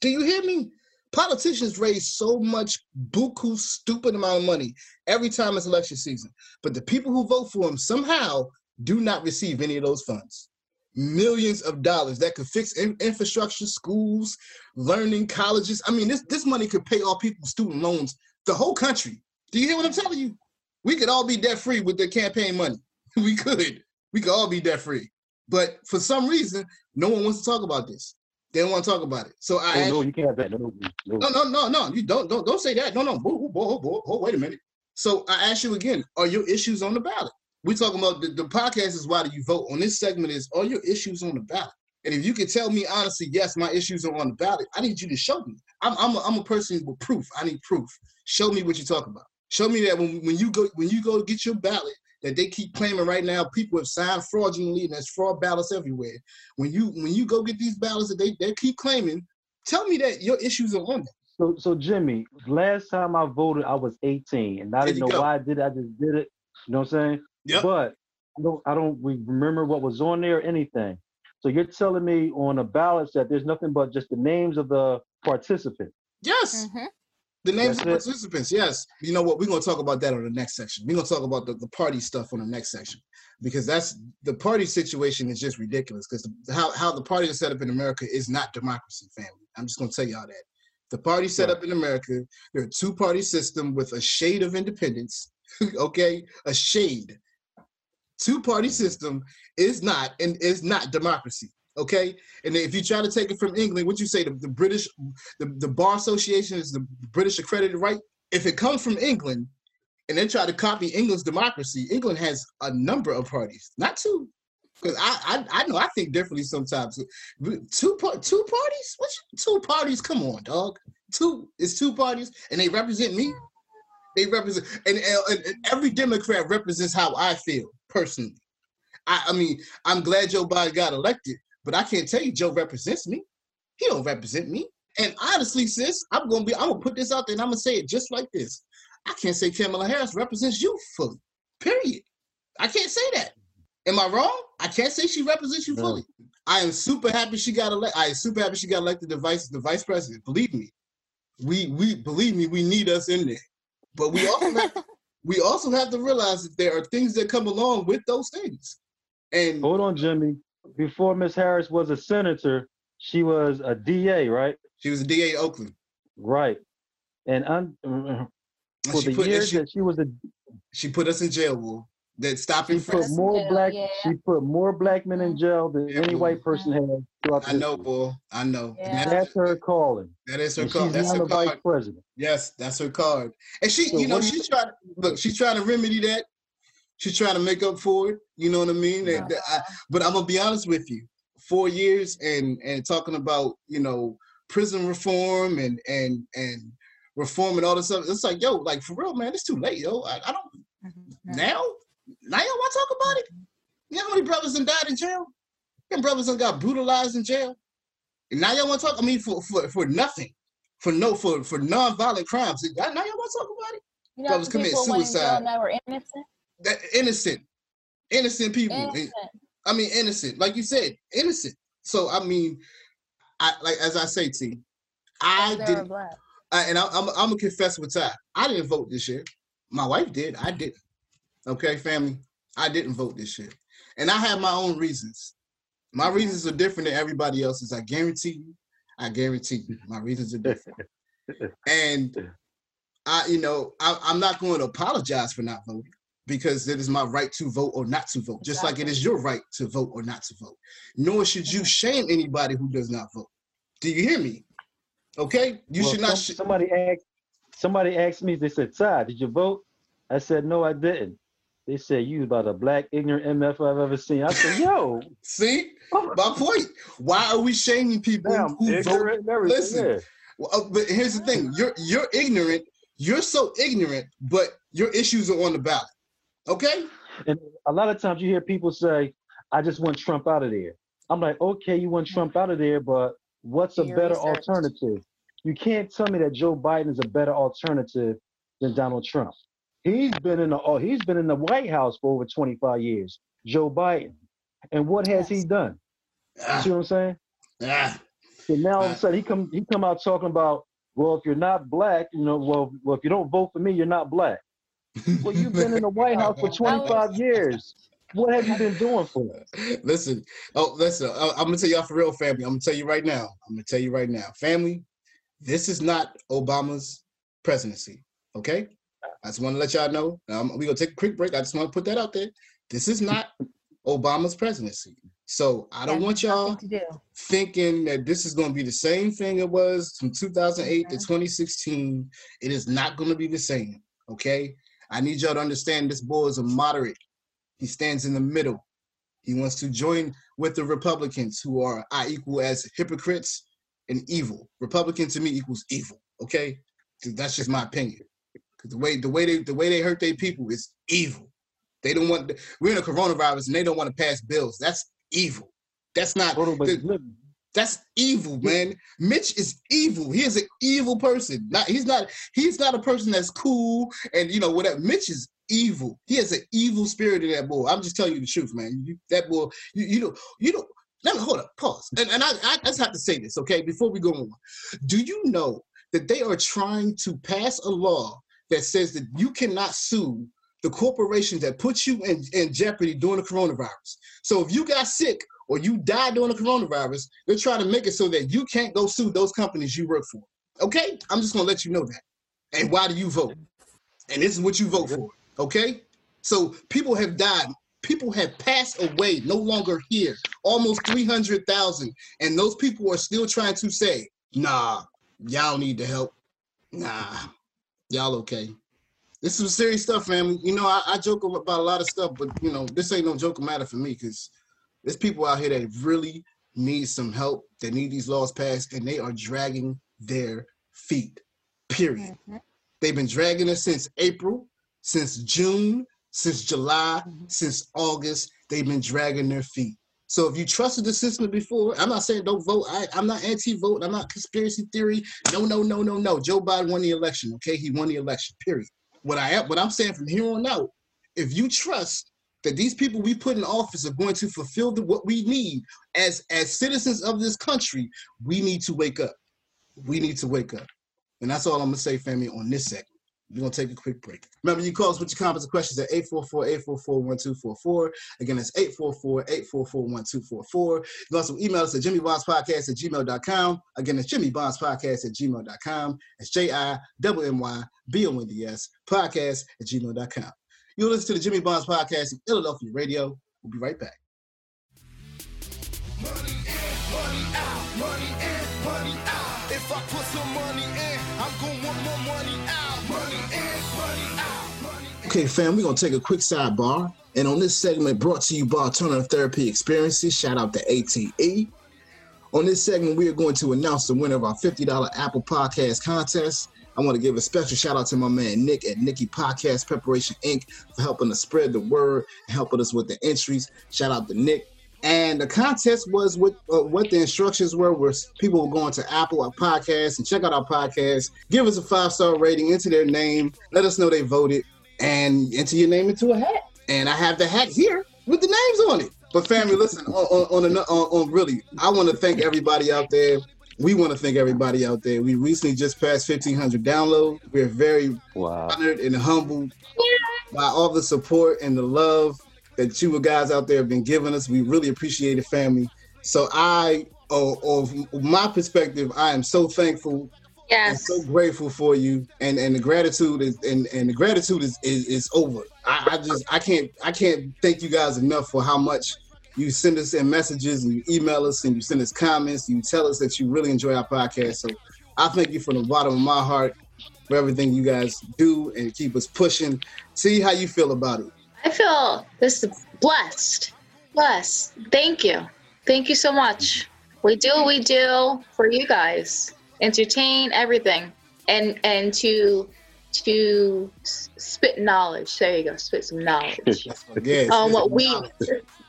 Do you hear me? Politicians raise so much buku stupid amount of money every time it's election season. But the people who vote for him somehow do not receive any of those funds. Millions of dollars that could fix in- infrastructure, schools, learning, colleges. I mean, this, this money could pay all people's student loans, the whole country. Do you hear what I'm telling you? We could all be debt free with the campaign money. We could. We could all be debt free. But for some reason, no one wants to talk about this. They don't want to talk about it. So I Oh, no, you can't have that. No, no, no. no, no. You don't, don't, don't say that. No, no. Whoa, whoa, whoa, whoa, whoa, wait a minute. So I ask you again: Are your issues on the ballot? We're talking about the, the podcast. Is why do you vote? On this segment is: Are your issues on the ballot? And if you can tell me honestly, yes, my issues are on the ballot. I need you to show me. I'm, I'm, a, I'm a person with proof. I need proof. Show me what you're talking about. Show me that when, when you go when you go get your ballot, that they keep claiming right now people have signed fraudulently and there's fraud ballots everywhere. When you when you go get these ballots that they, they keep claiming, tell me that your issues are on there. So, so Jimmy, last time I voted, I was 18, and I There didn't know go. why I did it. I just did it. You know what I'm saying? Yep. but I don't, I don't remember what was on there or anything. So you're telling me on a ballot that there's nothing but just the names of the participants. Yes. Mhm. The names of the it. participants, yes. You know what? We're gonna talk about that on the next section. We're gonna talk about the, the party stuff on the next section. Because that's the party situation is just ridiculous. Because how, how the party is set up in America is not democracy, family. I'm just gonna tell y'all that. The party set Right. up in America, they're a two-party system with a shade of independence. okay, a shade. Two-party system is not and is not democracy. Okay, and if you try to take it from England, what you say the, the British, the, the Bar Association is the British accredited, right? If it comes from England, and they try to copy England's democracy, England has a number of parties, not two. Because I, I I know I think differently sometimes. Two two parties? What two parties? Come on, dog. Two it's two parties, and they represent me. They represent, and, and, and every Democrat represents how I feel personally. I, I mean, I'm glad Joe Biden got elected, but I can't tell you Joe represents me. He don't represent me. And honestly, sis, I'm gonna be. I'm gonna put this out there, and I'm gonna say it just like this. I can't say Kamala Harris represents you fully. Period. I can't say that. Am I wrong? I can't say she represents you No. fully. I am super happy she got elected. I am super happy she got elected the vice the vice president. Believe me, we we believe me, we need us in there. But we also have, we also have to realize that there are things that come along with those things. And Hold on, Jimmy. Before Miss Harris was a senator, she was a DA, right? she was a DA Oakland. Right. And un- for she the put years she, that she was a, she put us in jail, Will. That stopping she put more jail, black, yeah. she put more black men in jail than Yeah, any boo. white person has throughout I know, history. boy. I know. Yeah. that's, That's her calling. that is her And card. she's That's her the vice president. Yes, that's her card. And she, So you know, she's trying. Look, she's trying to remedy that. She's trying to make up for it. You know what I mean? And I- but I'm gonna be honest with you. Four years and and talking about you know prison reform and and and reform and all this stuff. It's like yo, like for real, man. It's too late, yo. I, I don't mm-hmm. now. Now y'all want to talk about it? Mm-hmm. You know how many brothers and died in jail? Them brothers and got brutalized in jail. And now y'all want to talk? I mean, for for for nothing, for no for for non-violent crimes. Now y'all want to talk about it? You know, Brothers commit people went in jail suicide. and that were innocent. That innocent, innocent people. Innocent. I mean, innocent. Like you said, innocent. So I mean, I like as I say, T, I They were didn't. I, and I, I'm I'm gonna confess with Ty. I didn't vote this year. My wife did. I didn't. Okay, family. I didn't vote this year, and I have my own reasons. My reasons are different than everybody else's. I guarantee you. I guarantee you. My reasons are different. and I, you know, I, I'm not going to apologize for not voting because it is my right to vote or not to vote, just like it is your right to vote or not to vote. Nor should you shame anybody who does not vote. Do you hear me? Okay, you Well, should not. sh- somebody asked. Somebody asked me. They said, "Ty, did you vote?" I said, "No, I didn't." They said, "You about the black ignorant MF I've ever seen." I said, "Yo, See my point. Why are we shaming people damn, who vote? ignorant. Listen. yeah. Well, uh, but here's the thing: you're you're ignorant. You're so ignorant, but your issues are on the ballot. Okay? And a lot of times you hear people say, "I just want Trump out of there." I'm like, "Okay, you want Trump out of there, but what's a your better research. alternative?" You can't tell me that Joe Biden is a better alternative than Donald Trump. He's been in the oh, he's been in the White House for over 25 years. Joe Biden, and what has he done? You Ah, see what I'm saying? ah. So now all of a sudden he come he come out talking about, well, if you're not black, you know, well, well, if you don't vote for me, you're not black. Well, you've been in the White House for 25 years. What have you been doing for it? listen, oh, listen. I, I'm gonna tell y'all for real, family. I'm gonna tell you right now. I'm gonna tell you right now, family. This is not Obama's presidency. Okay, I just want to let y'all know. Um, we gonna take a quick break. I just want to put that out there. This is not Obama's presidency. So I don't Yeah, want y'all nothing to do. thinking that this is going to be the same thing it was from 2008 to Mhm. 2016. It is not going to be the same. Okay. I need y'all to understand this boy is a moderate. He stands in the middle. He wants to join with the Republicans who are I equal as hypocrites and evil. Republican to me equals evil. Okay, That's just my opinion. 'Cause the way the way they the way they hurt their people is evil. They don't want we're in a coronavirus and they don't want to pass bills. That's evil. That's not but the- that's evil, man. Mitch is evil. He is an evil person. Not he's not he's not a person that's cool and you know whatever. Mitch is evil. He has an evil spirit in that boy. I'm just telling you the truth, man. You, that boy, you, you don't, you. Let me hold up, pause. And, and I, I just have to say this, okay, before we go on. Do you know that they are trying to pass a law that says that you cannot sue the corporations that put you in, in jeopardy during the coronavirus? So if you got sick or you died during the coronavirus, they're trying to make it so that you can't go sue those companies you work for. Okay? I'm just gonna let you know that. And why do you vote? And this is what you vote for. Okay? So people have died. People have passed away, no longer here, almost 300,000. And those people are still trying to say, nah, y'all need the help. Nah, y'all okay. This is serious stuff, man. You know, I, I joke about a lot of stuff, but you know, this ain't no joke matter for me because there's people out here that really need some help, that need these laws passed, and they are dragging their feet. Period. Mm-hmm. They've been dragging us since April, since June, since July, mm-hmm. since August. They've been dragging their feet. So if you trusted the system before, I'm not saying don't vote. I, I'm not anti-vote. I'm not conspiracy theory. No, no, no, no, no. Joe Biden won the election. Okay, he won the election. Period. What I what I'm saying from here on out, if you trust that these people we put in office are going to fulfill the, what we need as as citizens of this country, we need to wake up. We need to wake up. And that's all I'm gonna say, family, on this segment. We're gonna take a quick break. Remember, you call us with your comments and questions at 844-844-1244. Again, it's 844-844-1244. You can also email us at jimmybondspodcast at gmail.com. Again, it's jimmybondspodcast at gmail.com. It's J-I-M-M-Y-B-O-N-D-S podcast at gmail.com. You'll listen to the Jimmy Bonds podcast in Philadelphia radio. We'll be right back. Money in, money out, money in, money out. If I put some money in, I'm gonna want more money out. Money in, money out, money in. Okay, fam, we're gonna take a quick sidebar. And on this segment brought to you by Alternative Therapy Experiences, shout out to ATE. On this segment, we are going to announce the winner of our $50 Apple Podcast contest. I want to give a special shout out to my man Nick at Nikki Podcast Preparation Inc. for helping us spread the word and helping us with the entries. Shout out to Nick. And the contest was with uh, what the instructions were was people were going to Apple our podcast and check out our podcast, give us a five star rating, enter their name, let us know they voted, and enter your name into a hat. And I have the hat here with the names on it. But family, listen, on on, on, on, on really, I want to thank everybody out there we want to thank everybody out there. We recently just passed 1,500 downloads. We're very wow. honored and humbled by all the support and the love that you guys out there have been giving us. We really appreciate it, family. So I, oh, of my perspective, I am so thankful. Yes. so grateful for you, and and the gratitude is and and the gratitude is is, is over. I, I just I can't I can't thank you guys enough for how much you send us in messages and you email us and you send us comments. You tell us that you really enjoy our podcast. So I thank you from the bottom of my heart for everything you guys do and keep us pushing. See how you feel about it. I feel this blessed. Blessed. Thank you. Thank you so much. We do what we do for you guys. Entertain everything. And and to to spit knowledge. There you go. Spit some knowledge yes, on what we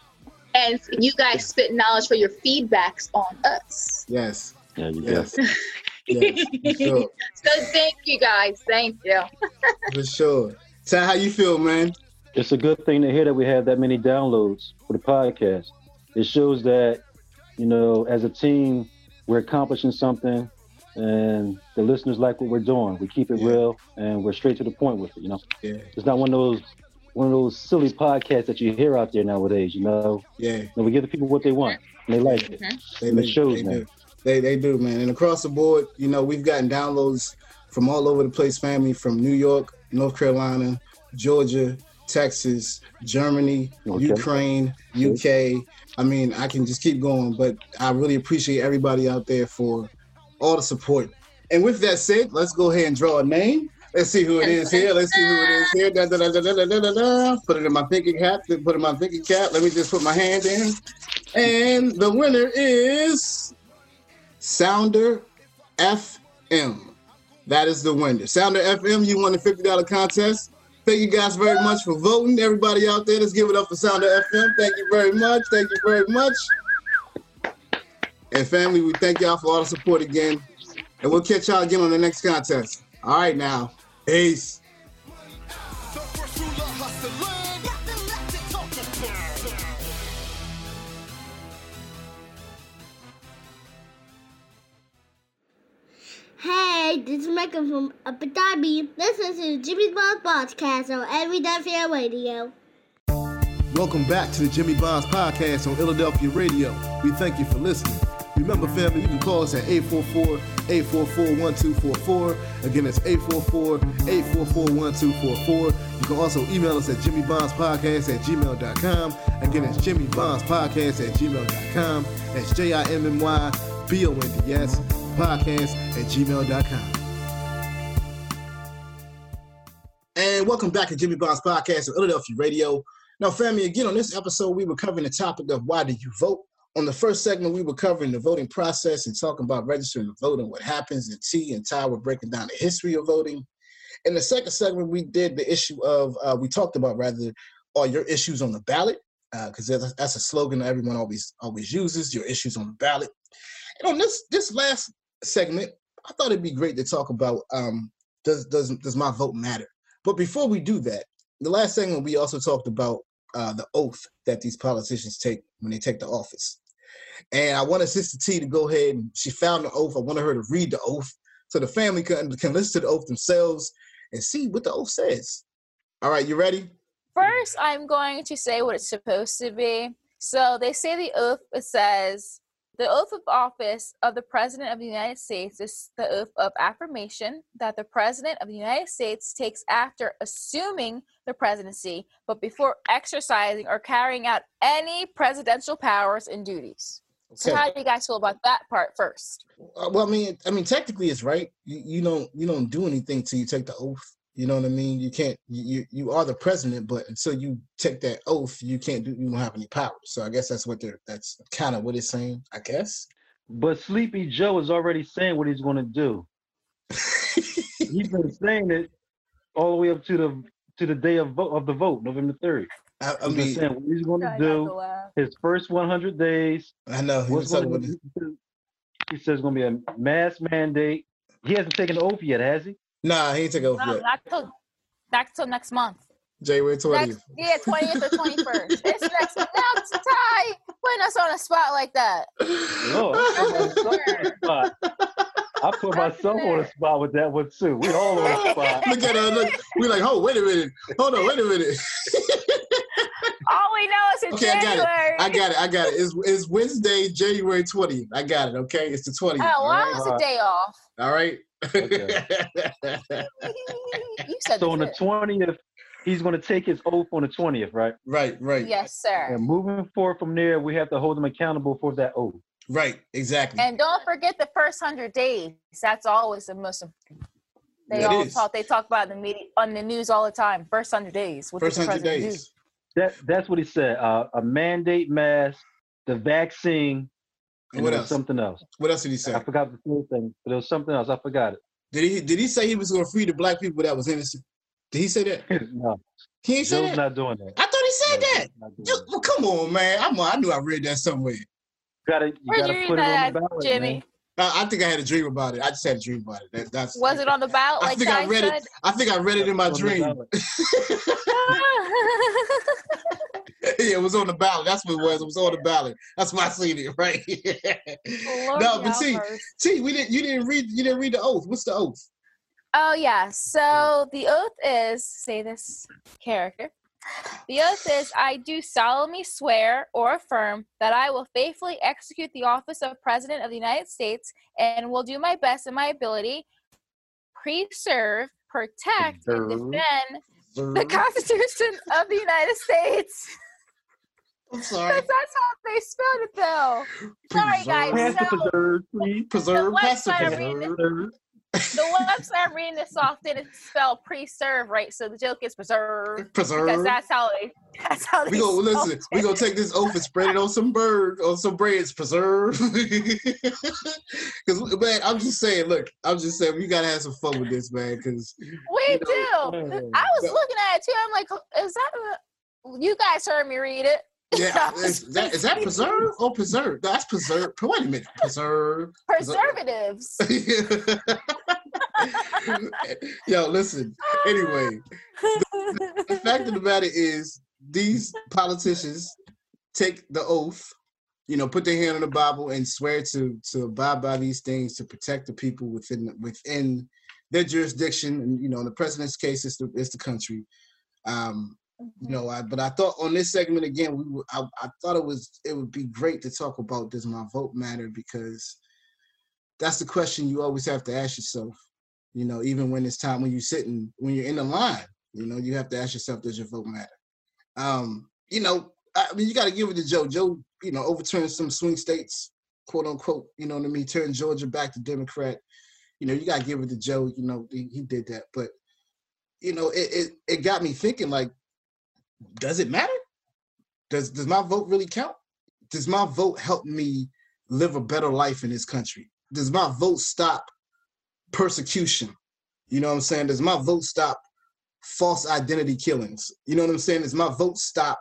and you guys spit knowledge for your feedbacks on us. Yes. Yeah, you yes. yes sure. So thank you guys. Thank you. for sure. So how you feel, man? It's a good thing to hear that we have that many downloads for the podcast. It shows that, you know, as a team, we're accomplishing something and the listeners like what we're doing. We keep it yeah. real and we're straight to the point with it, you know? Yeah. It's not one of those one of those silly podcasts that you hear out there nowadays, you know. Yeah. And we give the people what they want. And they like it. Mm-hmm. They, and it shows, they man. Do. They they do, man. And across the board, you know, we've gotten downloads from all over the place, family, from New York, North Carolina, Georgia, Texas, Germany, okay. Ukraine, UK. I mean, I can just keep going, but I really appreciate everybody out there for all the support. And with that said, let's go ahead and draw a name. Let's see who it is here. Let's see who it is here. Da, da, da, put it in my thinking cap. Put it in my thinking cap. Let me just put my hand in. And the winner is Sounder FM. That is the winner. Sounder FM, you won the $50 contest. Thank you guys very much for voting. Everybody out there, let's give it up for Sounder FM. Thank you very much. Thank you very much. And family, we thank y'all for all the support again. And we'll catch y'all again on the next contest. All right now. Peace. Hey, this is Michael from Up at This Listen to Jimmy Bond Podcast on Philadelphia Radio. Welcome back to the Jimmy Bonds Podcast on Philadelphia Radio. We thank you for listening. Remember, family, you can call us at 844-844-1244. Again, that's 844-844-1244. You can also email us at jimmybondspodcast at gmail.com. Again, that's jimmybondspodcast at gmail.com. That's J-I-M-M-Y-B-O-N-D-S podcast at gmail.com. And welcome back to Jimmy Bonds podcast on Philadelphia Radio. Now, family, again, on this episode, we were covering the topic of why do you vote? On the first segment, we were covering the voting process and talking about registering to vote and what happens. And T and Ty were breaking down the history of voting. In the second segment, we did the issue of, uh, we talked about rather, are your issues on the ballot? Because uh, that's a slogan that everyone always always uses, your issues on the ballot. And on this this last segment, I thought it'd be great to talk about um, does does does my vote matter? But before we do that, the last segment we also talked about uh, the oath that these politicians take when they take the office. And I wanted Sister T to go ahead and she found the oath. I wanted her to read the oath so the family can, can listen to the oath themselves and see what the oath says. All right, you ready? First, I'm going to say what it's supposed to be. So they say the oath it says the oath of office of the President of the United States is the oath of affirmation that the President of the United States takes after assuming the presidency, but before exercising or carrying out any presidential powers and duties. So, how do you guys feel about that part first? Uh, well, I mean, I mean, technically, it's right. You, you don't you don't do anything till you take the oath. You know what I mean? You can't. You you are the president, but until you take that oath, you can't do. You don't have any power. So I guess that's what they're. That's kind of what it's saying. I guess. But Sleepy Joe is already saying what he's going to do. he's been saying it all the way up to the to the day of vote of the vote, November third. I, I He's mean, been saying what he's going to do. His first 100 days. I know. He, was What's talking about this. he says it's going to be a mass mandate. He hasn't taken the oath yet, has he? Nah, he ain't take oath No, yet. not till not till next month. January twentieth. Next, yeah, twentieth or twenty first. It's next. Month. Now, Ty, putting us on a spot like that. No, I put myself on the spot. I put myself on the spot with that one too. We all on the spot. look at her. Look, we like, oh, wait a minute. Hold on, wait a minute. All we know is in Okay, I got it. I got it. I got it. It's, it's Wednesday, January twentieth. I got it. Okay, it's the twentieth. Oh, well, all I right. was a day off. All right. you said So on the the twentieth, he's going to take his oath on the twentieth, right? right. Right. Yes, sir. And moving forward from there, we have to hold him accountable for that oath. Right. Exactly. And don't forget the first hundred days. That's always the most. important. They That all is. talk. They talk about the media on the news all the time. First hundred days. What First the hundred president days. That that's what he said. Uh, a mandate mask, the vaccine, And and what else? something else. What else did he say? I forgot the third thing, but it was something else. I forgot it. Did he did he say he was going to free the black people that was innocent? Did he say that? no, He ain't say Joe's that. not doing that. I thought he said Joe's that. not You, well, come on, man. I'm, I knew I read that somewhere. You gotta, you Where'd gotta you read put it that, on the ballot, Jimmy? man. I, I think I had a dream about it. I just had a dream about it. That, that's Was it on the ballot? I Like think I read said? it. I think I read it in my dream. yeah, it was on the ballot. That's what it was. It was on the ballot. That's why I seen it, right? Lord no, but have see, mercy. T, we didn't. You didn't read. You didn't read the oath. What's the oath? Oh yeah. So the oath is say this character. The oath is I do solemnly swear or affirm that I will faithfully execute the office of President of the United States and will do my best in my ability preserve, protect, and defend the Constitution of the United States. I'm sorry. That's, that's how they spelled it though. Sorry, guys. So- preserve, please. Preserve. The Pass the website I'm preserve. The website I'm reading this off didn't spell preserve right, so the joke is preserve. Because Preserve. that's how they that's how they We go listen. We it. gonna take this oath and spread it on some bird, on some breads. Preserve. Because man, I'm just saying. Look, I'm just saying we gotta have some fun with this, man. Because We you do. I was looking at it too. I'm like, is that a- you guys heard me read it? yeah, is that, is that preserve or preserve? That's preserve. Wait a minute, preserve. Preservatives. Yo, listen. Anyway, the fact of the matter is, these politicians take the oath you know, put their hand on the Bible and swear to to abide by these things to protect the people within within their jurisdiction. And you know, in the president's case, it's the it's the country. Um, you know, I, but I thought on this segment again, we were, I, I thought it was it would be great to talk about does my vote matter because that's the question you always have to ask yourself. You know, even when it's time when you're sitting when you're in the line, you know, you have to ask yourself, does your vote matter? Um, you know, I mean, you got to give it to Joe. Joe, you know, overturned some swing states, quote unquote. You know what I mean? Turned Georgia back to Democrat. You know, you got to give it to Joe. You know, he, he did that, but you know, it, it it got me thinking. Like, does it matter? Does does my vote really count? Does my vote help me live a better life in this country? Does my vote stop persecution? You know what I'm saying? Does my vote stop false identity killings? You know what I'm saying? Does my vote stop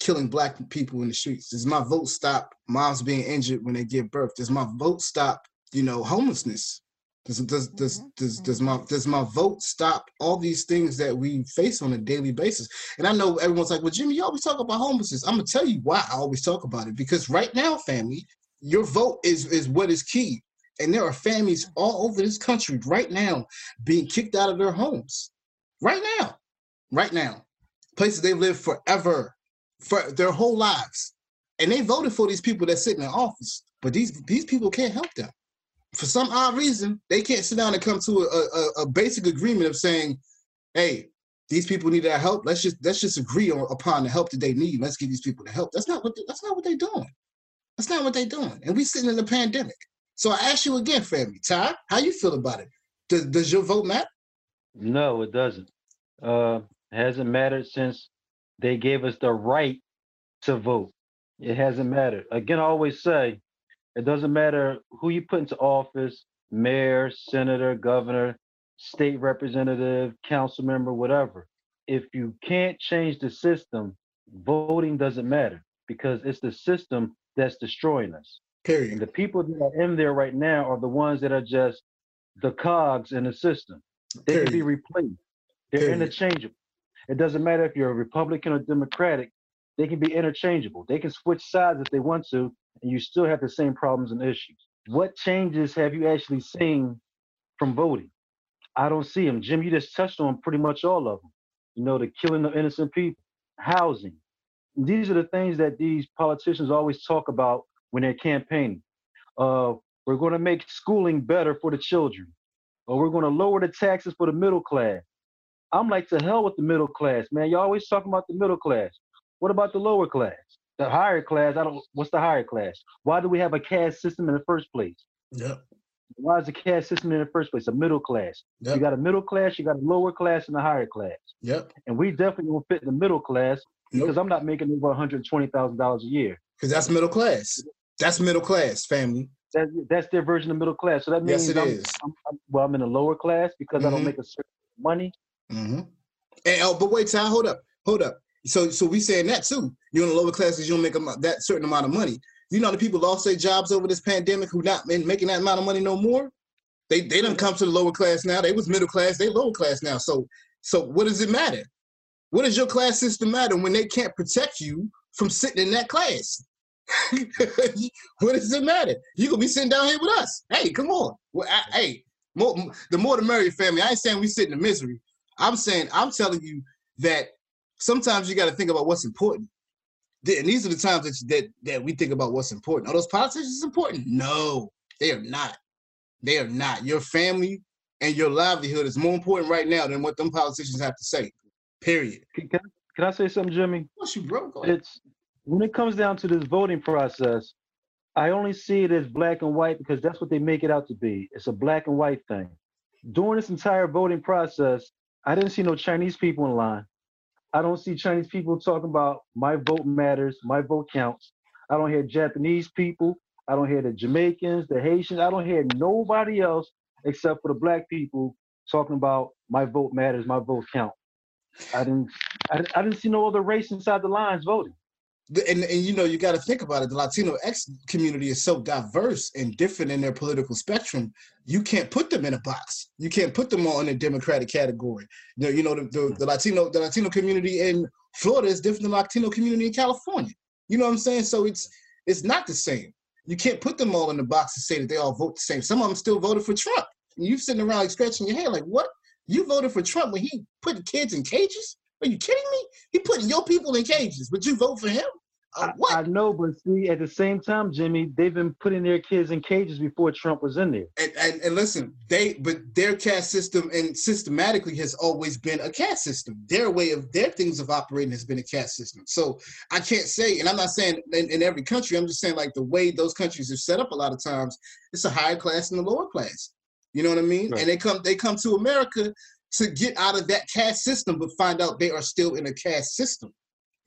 killing black people in the streets? Does my vote stop moms being injured when they give birth? Does my vote stop, you know, homelessness? Does does does Mm-hmm. does does my does my vote stop all these things that we face on a daily basis? And I know everyone's like, "Well, Jimmy, you always talk about homelessness." I'm gonna tell you why I always talk about it because right now, family, your vote is is what is key. And there are families all over this country right now being kicked out of their homes. Right now, right now, places they've lived forever, for their whole lives, and they voted for these people that sit in office. But these these people can't help them for some odd reason. They can't sit down and come to a, a, a basic agreement of saying, "Hey, these people need our help. Let's just let's just agree on, upon the help that they need. Let's give these people the help." That's not what they, that's not what they're doing. That's not what they're doing. And we're sitting in a pandemic. So I ask you again, family, Ty, how you feel about it? Does does your vote matter? No, it doesn't. Uh, hasn't mattered since they gave us the right to vote. It hasn't mattered. Again, I always say it doesn't matter who you put into office mayor, senator, governor, state representative, council member, whatever. If you can't change the system, voting doesn't matter because it's the system that's destroying us. And the people that are in there right now are the ones that are just the cogs in the system. They can be replaced. They're Period. interchangeable. It doesn't matter if you're a Republican or Democratic. They can be interchangeable. They can switch sides if they want to, and you still have the same problems and issues. What changes have you actually seen from voting? I don't see them. Jim, you just touched on pretty much all of them. You know, the killing of innocent people, housing. These are the things that these politicians always talk about when they're campaigning. Uh, we're going to make schooling better for the children, or we're going to lower the taxes for the middle class. I'm like, to hell with the middle class, man. You're always talking about the middle class. What about the lower class? The higher class, I don't what's the higher class? Why do we have a caste system in the first place? Yep. Why is the caste system in the first place? A middle class. Yep. You got a middle class, you got a lower class, and a higher class. Yep. And we definitely won't fit in the middle class because I'm not making over $120,000 a year. Because that's middle class. That's middle class, family. That's, that's their version of middle class. So that means Yes, it I'm, is. I'm, I'm, well, I'm in the lower class because I Mhm. don't make a certain money. Mm-hmm. And oh, but wait, Ty, hold up, hold up. So, so we saying that too. You're in the lower classes, you don't make a, that certain amount of money. You know the people lost their jobs over this pandemic who not been making that amount of money no more. They they don't come to the lower class now. They was middle class. They lower class now. So so what does it matter? What does your class system matter when they can't protect you from sitting in that class? what does it matter? You gonna be sitting down here with us? Hey, come on. Well, I, hey, more, the more the merrier, family. I ain't saying we sit in misery. I'm saying I'm telling you that sometimes you got to think about what's important. And these are the times that, that that we think about what's important. Are those politicians important? No, they are not. They are not. Your family and your livelihood is more important right now than what them politicians have to say. Period. Can, can, I say something, Jimmy? What's you, bro? Go. It's when it comes down to this voting process, I only see it as black and white because that's what they make it out to be. It's a black and white thing. During this entire voting process, I didn't see no Chinese people in line. I don't see Chinese people talking about my vote matters, my vote counts. I don't hear Japanese people. I don't hear the Jamaicans, the Haitians. I don't hear nobody else except for the black people talking about my vote matters, my vote counts. I didn't, I, didn't- I didn't see no other race inside the lines voting. And, and you know you got to think about it the latino x community is so diverse and different in their political spectrum you can't put them in a box you can't put them all in a democratic category you know the, the, the latino the latino community in florida is different than the latino community in california you know what i'm saying so it's It's not the same. You can't put them all in the box and say that they all vote the same. Some of them still voted for Trump. And you sitting around like scratching your head, like, what? You voted for Trump when he put kids in cages? Are you kidding me? He putting your people in cages, Would you vote for him? Uh, I, what? I know, but see, at the same time, Jimmy, they've been putting their kids in cages before Trump was in there. and, and, and listen, they but their caste system and systematically has always been a caste system. Their way of their things of operating has been a caste system. So I can't say, and I'm not saying in, in every country. I'm just saying like the way those countries are set up. A lot of times, it's a higher class and a lower class. You know what I mean? Right. And they come they come to America to get out of that caste system, but find out they are still in a caste system.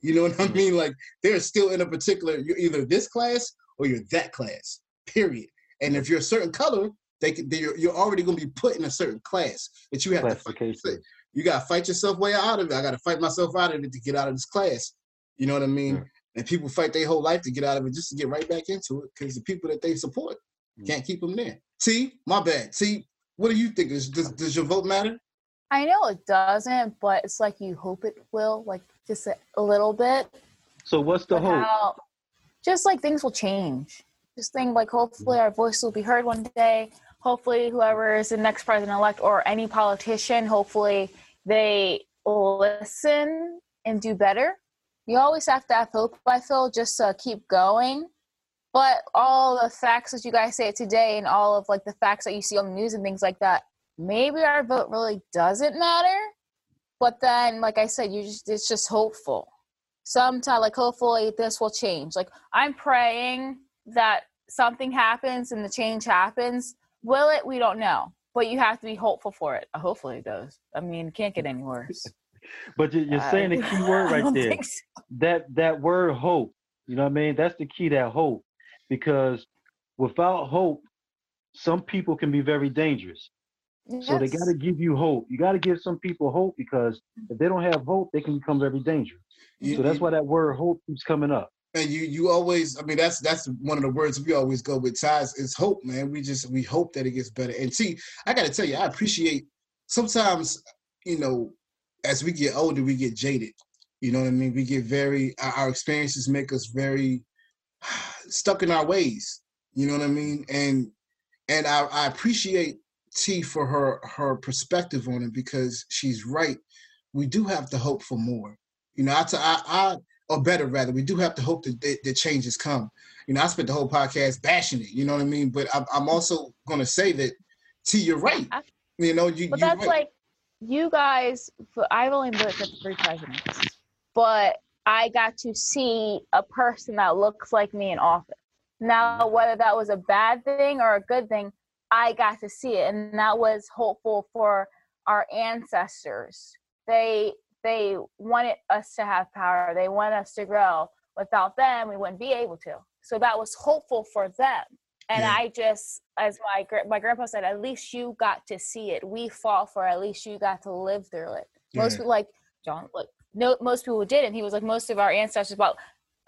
You know what I Mhm. mean? Like they're still in a particular. You're either this class or you're that class. Period. And if you're a certain color, they can. You're, you're already going to be put in a certain class that you have to fight. You got to fight yourself way out of it. I got to fight myself out of it to get out of this class. You know what I mean? Yeah. And people fight their whole life to get out of it just to get right back into it because the people that they support Mm. can't keep them there. T, my bad. T, what do you think? Does, does, does your vote matter? I know it doesn't, but it's like you hope it will, like just a, a little bit. So what's the hope? how- just like things will change. Just think like hopefully our voice will be heard one day. Hopefully whoever is the next president elect or any politician, hopefully they listen and do better. You always have to have hope, I feel, just to keep going. But all the facts that you guys say today and all of like the facts that you see on the news and things like that, maybe our vote really doesn't matter. But then, like I said, you just it's just hopeful Sometimes, like hopefully this will change like i'm praying that something happens and the change happens will it we don't know but you have to be hopeful for it hopefully it does i mean can't get any worse But you- you're saying the key word right there. So. That that word hope. You know what I mean? That's the key. That hope, because without hope, some people can be very dangerous. So they got to give you hope. You got to give some people hope because if they don't have hope, they can become very dangerous. You- So that's you- why that word hope keeps coming up. and you you always i mean that's that's one of the words we always go with ties is hope man. We just we hope that it gets better. And see i gotta tell you i appreciate sometimes you know as we get older we get jaded. You know what i mean? We get very our, our experiences make us very stuck in our ways. You know what i mean? And and i, I appreciate t for her her perspective on it because she's right we do have to hope for more you know i, I, I or better rather, we do have to hope that, that, that changes come. You know, I spent the whole podcast bashing it. You know what I mean? But I'm, I'm also going to say that, T, you're right. I- You know, you. But that's right. like you guys. I've only voted for three presidents, but I got to see a person that looks like me in office. Now, mm-hmm. whether that was a bad thing or a good thing, I got to see it, and that was hopeful for our ancestors. They they wanted us to have power. They want us to grow. Without them, we wouldn't be able to. So that was hopeful for them. And Yeah. I just, as my my grandpa said, at least you got to see it. We fought for. it. At least you got to live through it. Most Yeah. people, like John, like no, most people didn't. He was like most of our ancestors. Well,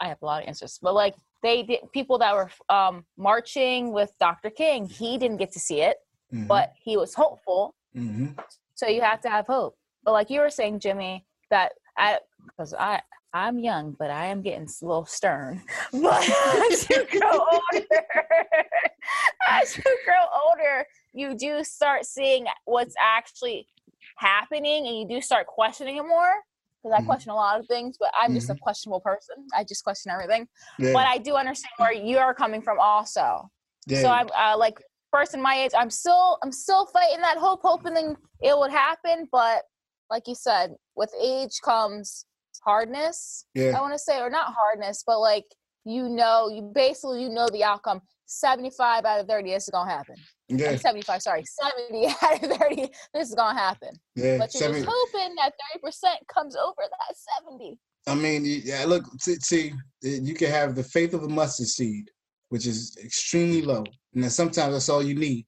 I have a lot of ancestors, but like they did. People that were um, marching with Dr. King, he didn't get to see it, Mhm, but he was hopeful. mhm. So you have to have hope. But like you were saying, Jimmy, that I because I I'm young, but I am getting a little stern. But as you grow older, as you grow older, you do start seeing what's actually happening, and you do start questioning it more. Because I Mhm. question a lot of things, but I'm just a questionable person. I just question everything. Yeah, But I do understand where you're coming from, also. yeah. So I'm uh, like person my age. I'm still I'm still fighting that hope, hoping it would happen. But like you said, with age comes hardness. I want to say, or not hardness, but like you know, you basically you know the outcome. Seventy five out of thirty, is gonna happen. Yeah, Like, Seventy five, sorry, seventy out of thirty, this is gonna happen. yeah. But you're just hoping that thirty percent comes over that seventy. I mean, yeah. Look, see, you can have the faith of a mustard seed, which is extremely low, and then sometimes that's all you need.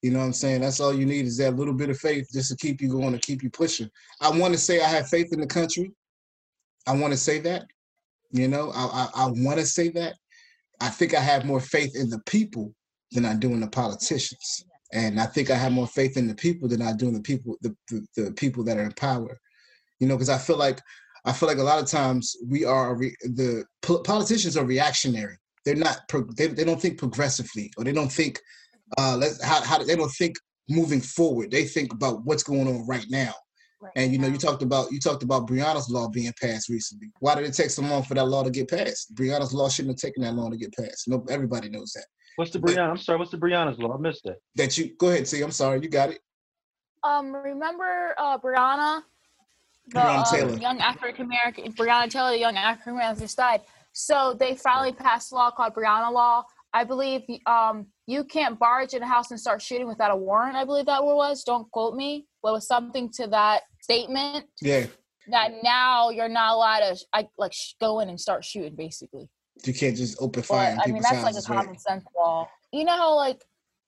You know what I'm saying? That's all you need is that little bit of faith just to keep you going, to keep you pushing. I want to say I have faith in the country. I want to say that. You know, I I, I want to say that. I think I have more faith in the people than I do in the politicians, and I think I have more faith in the people than I do in the people the the, the people that are in power. You know, because I feel like I feel like a lot of times we are re- the po- politicians are reactionary. they're not pro- they, they don't think progressively or they don't think uh let's how, how they don't think moving forward. They think about what's going on right now. Right and you know now. you talked about you talked about Breonna's law being passed recently. Why did it take so long for that law to get passed? Breonna's law shouldn't have taken that long to get passed. No everybody knows that What's the Breonna? I'm sorry. What's the Breonna's law? I missed it. that you go ahead see I'm sorry you got it Um, remember uh, Breonna, the Breonna um, Taylor. young African American Breonna Taylor, the young African American just died. So they finally passed a law called Breonna Law. I believe um you can't barge in a house and start shooting without a warrant. I believe that was. Don't quote me, but it was something to that statement yeah that now you're not allowed to I, like sh- go in and start shooting basically. You can't just open fire But I mean that's like a right? common sense law. You know how like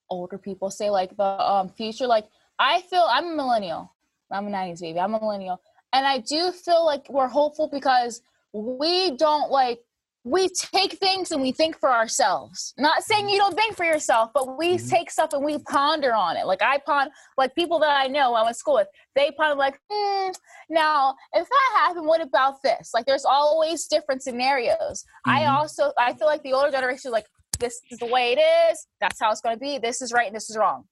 older people say like the um future like I feel I'm a millennial. I'm a 90s baby. I'm a millennial. And I do feel like we're hopeful because we don't like we take things and we think for ourselves. Not saying you don't think for yourself, but we Mhm. take stuff and we ponder on it. Like I ponder, like people that I know I went to school with, they ponder like, hmm, now if that happened, what about this? Like there's always different scenarios. I Mhm. also I feel like the older generation is like, this is the way it is. That's how it's going to be. This is right and this is wrong.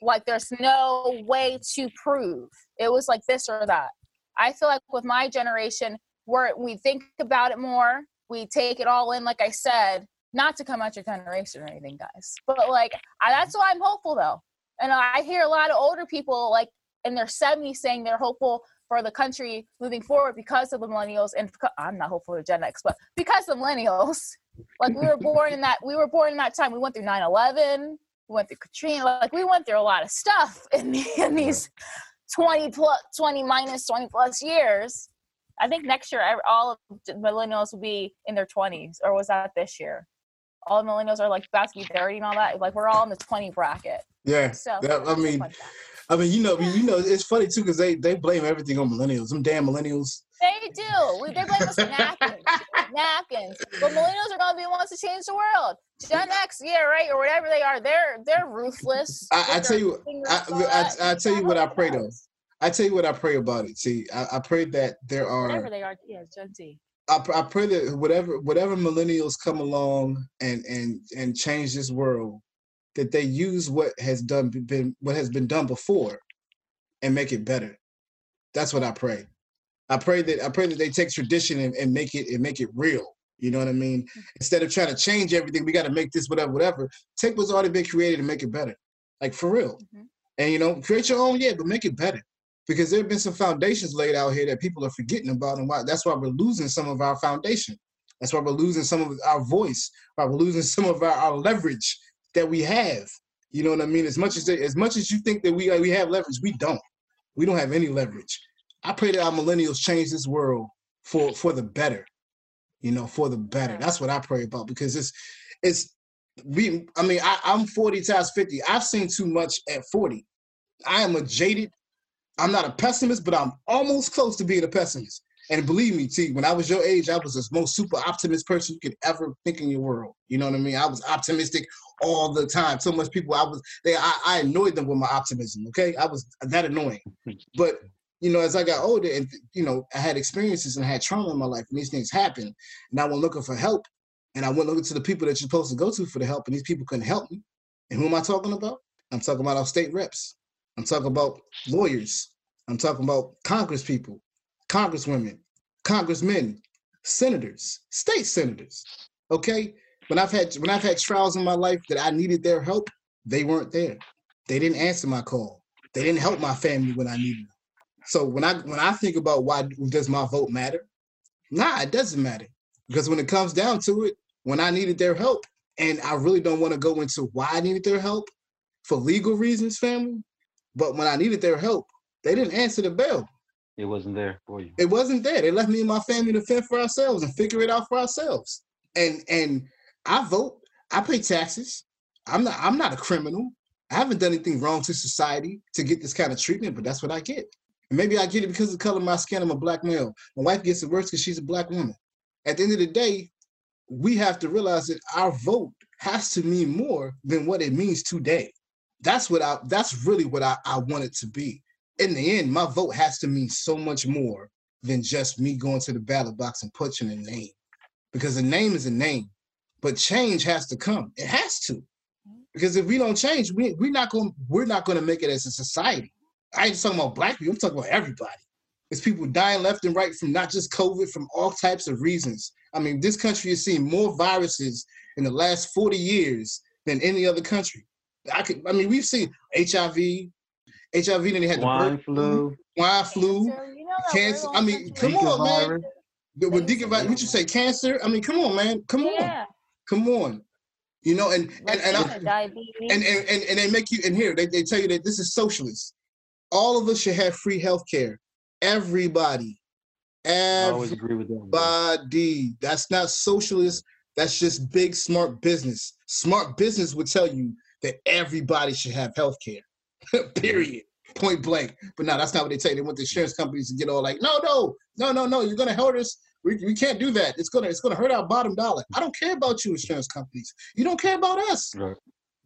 Like there's no way to prove it was like this or that. I feel like with my generation, where we think about it more, we take it all in. Like I said, not to come at your generation or anything, guys, but like I, that's why I'm hopeful though. And I hear a lot of older people like in their 70s saying they're hopeful for the country moving forward because of the millennials. And I'm not hopeful for Gen X, but because of millennials, like we were born in that we were born in that time. We went through 9/11. We went through Katrina. Like we went through a lot of stuff in, the, in these 20 plus 20 minus 20 plus years. I think next year all millennials will be in their 20s, or was that this year? All millennials are like about to be 30 and all that. Like we're all in the 20 bracket. yeah So that- I mean like. I mean you know you know it's funny too because they they blame everything on millennials them damn millennials they do. We, they blame us for napkins, napkins. But millennials are gonna be the ones to change the world. Gen X, yeah, right, or whatever they are. They're they're ruthless. I- I tell you- I- I- I tell you what I pray, though. I tell you what I pray about it. See, I, I pray that there are Whatever they are, yeah, Gen Z. I, I pray that whatever whatever millennials come along and and and change this world, that they use what has done been what has been done before, and make it better. That's what I pray. I pray that I pray that they take tradition and, and make it and make it real. You know what I mean? Instead of trying to change everything, we got to make this whatever, whatever. Take what's already been created and make it better, like for real. Mhm. And you know, create your own, yeah, but make it better. Because there have been some foundations laid out here that people are forgetting about, and why that's why we're losing some of our foundation. That's why we're losing some of our voice. Why we're losing some of our, our leverage that we have. You know what I mean? As much as they, as much as you think that we uh, we have leverage, we don't. We don't have any leverage. I pray that our millennials change this world for for the better. You know, for the better. That's what I pray about because it's it's we. I mean, I, I'm 40 times 50. I've seen too much at 40. I am a jaded. I'm not a pessimist, but I'm almost close to being a pessimist. And believe me, T, when I was your age, I was the most super optimist person you could ever think in your world. You know what I mean? I was optimistic all the time. So much people, I was they, I, I annoyed them with my optimism. Okay, I was that annoying. But you know, as I got older, and you know, I had experiences and I had trauma in my life, and these things happened, and I went looking for help, and I went looking to the people that you're supposed to go to for the help, and these people couldn't help me. And who am I talking about? I'm talking about our state reps. I'm talking about lawyers. I'm talking about Congress people, congresswomen, congressmen, senators, state senators. Okay, when I've had when I've had trials in my life that I needed their help, they weren't there. They didn't answer my call. They didn't help my family when I needed them. So when I when I think about why does my vote matter? Nah, it doesn't matter because when it comes down to it, when I needed their help, and I really don't want to go into why I needed their help for legal reasons, family. But when I needed their help, they didn't answer the bell. It wasn't there for you. It wasn't there. They left me and my family to fend for ourselves and figure it out for ourselves. And and I vote. I pay taxes. I'm not. I'm not a criminal. I haven't done anything wrong to society to get this kind of treatment, but that's what I get. And maybe I get it because of the color of my skin. I'm a black male. My wife gets it worse because she's a black woman. At the end of the day, we have to realize that our vote has to mean more than what it means today. That's what I. That's really what I, I want it to be in the end, my vote has to mean so much more than just me going to the ballot box and punching a name. Because a name is a name. but change has to come. It has to, because if we don't change, we we're not going we're not to make it as a society. I ain't talking about black people. I'm talking about everybody. It's people dying left and right from not just COVID, from all types of reasons. I mean, this country has seen more viruses in the last 40 years than any other country. I could, I mean, we've seen HIV, HIV, then they had Swine the bird flu. swine flu, So, you know cancer. I all mean, come Zika on, man. virus. The- With Deacon, what you say, cancer? I mean, come on, man. Come on, Yeah. come on. You know, and and and, I, and, and and and they make you and here they, they tell you that this is socialist. All of us should have free health care. Everybody. I always agree with that. Everybody. That's not socialist. That's just big smart business. Smart business would tell you that everybody should have health care. Period. Point blank. But no, that's not what they tell you. They want the insurance companies to get all like, no, no, no, no, no, you're gonna hurt us. We, we can't do that. It's gonna it's gonna hurt our bottom dollar. I don't care about you, insurance companies. You don't care about us. Right.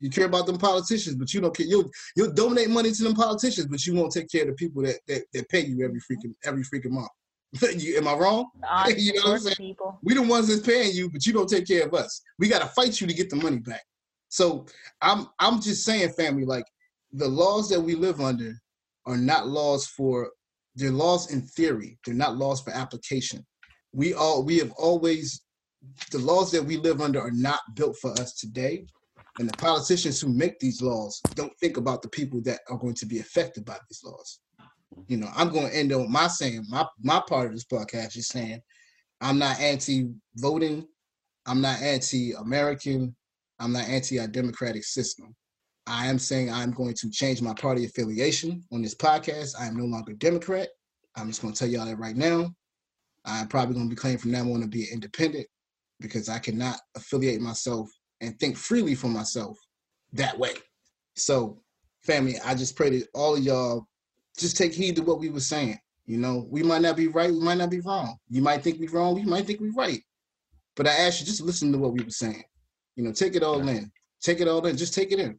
You care about them politicians, but you don't care. You'll you'll donate money to them politicians, but you won't take care of the people that that, that pay you every freaking every freaking month. you, am I wrong? Honest you know what I'm saying? people. We the ones that's paying you, but you don't take care of us. We gotta fight you to get the money back. So I'm I'm just saying, family, like the laws that we live under are not laws for they're laws in theory. They're not laws for application. We all we have always the laws that we live under are not built for us today. And the politicians who make these laws don't think about the people that are going to be affected by these laws. You know, I'm going to end on my saying, my my part of this podcast is saying, I'm not anti-voting, I'm not anti-American, I'm not anti our democratic system. I am saying I'm going to change my party affiliation on this podcast. I am no longer Democrat. I'm just going to tell y'all that right now. I'm probably going to be claiming from now on to be independent because I cannot affiliate myself and think freely for myself that way. So, family, I just pray that all of y'all just take heed to what we were saying. You know, we might not be right, we might not be wrong. You might think we're wrong, you might think we're right. But I ask you just listen to what we were saying. You know, take it all in. Take it all in. Just take it in.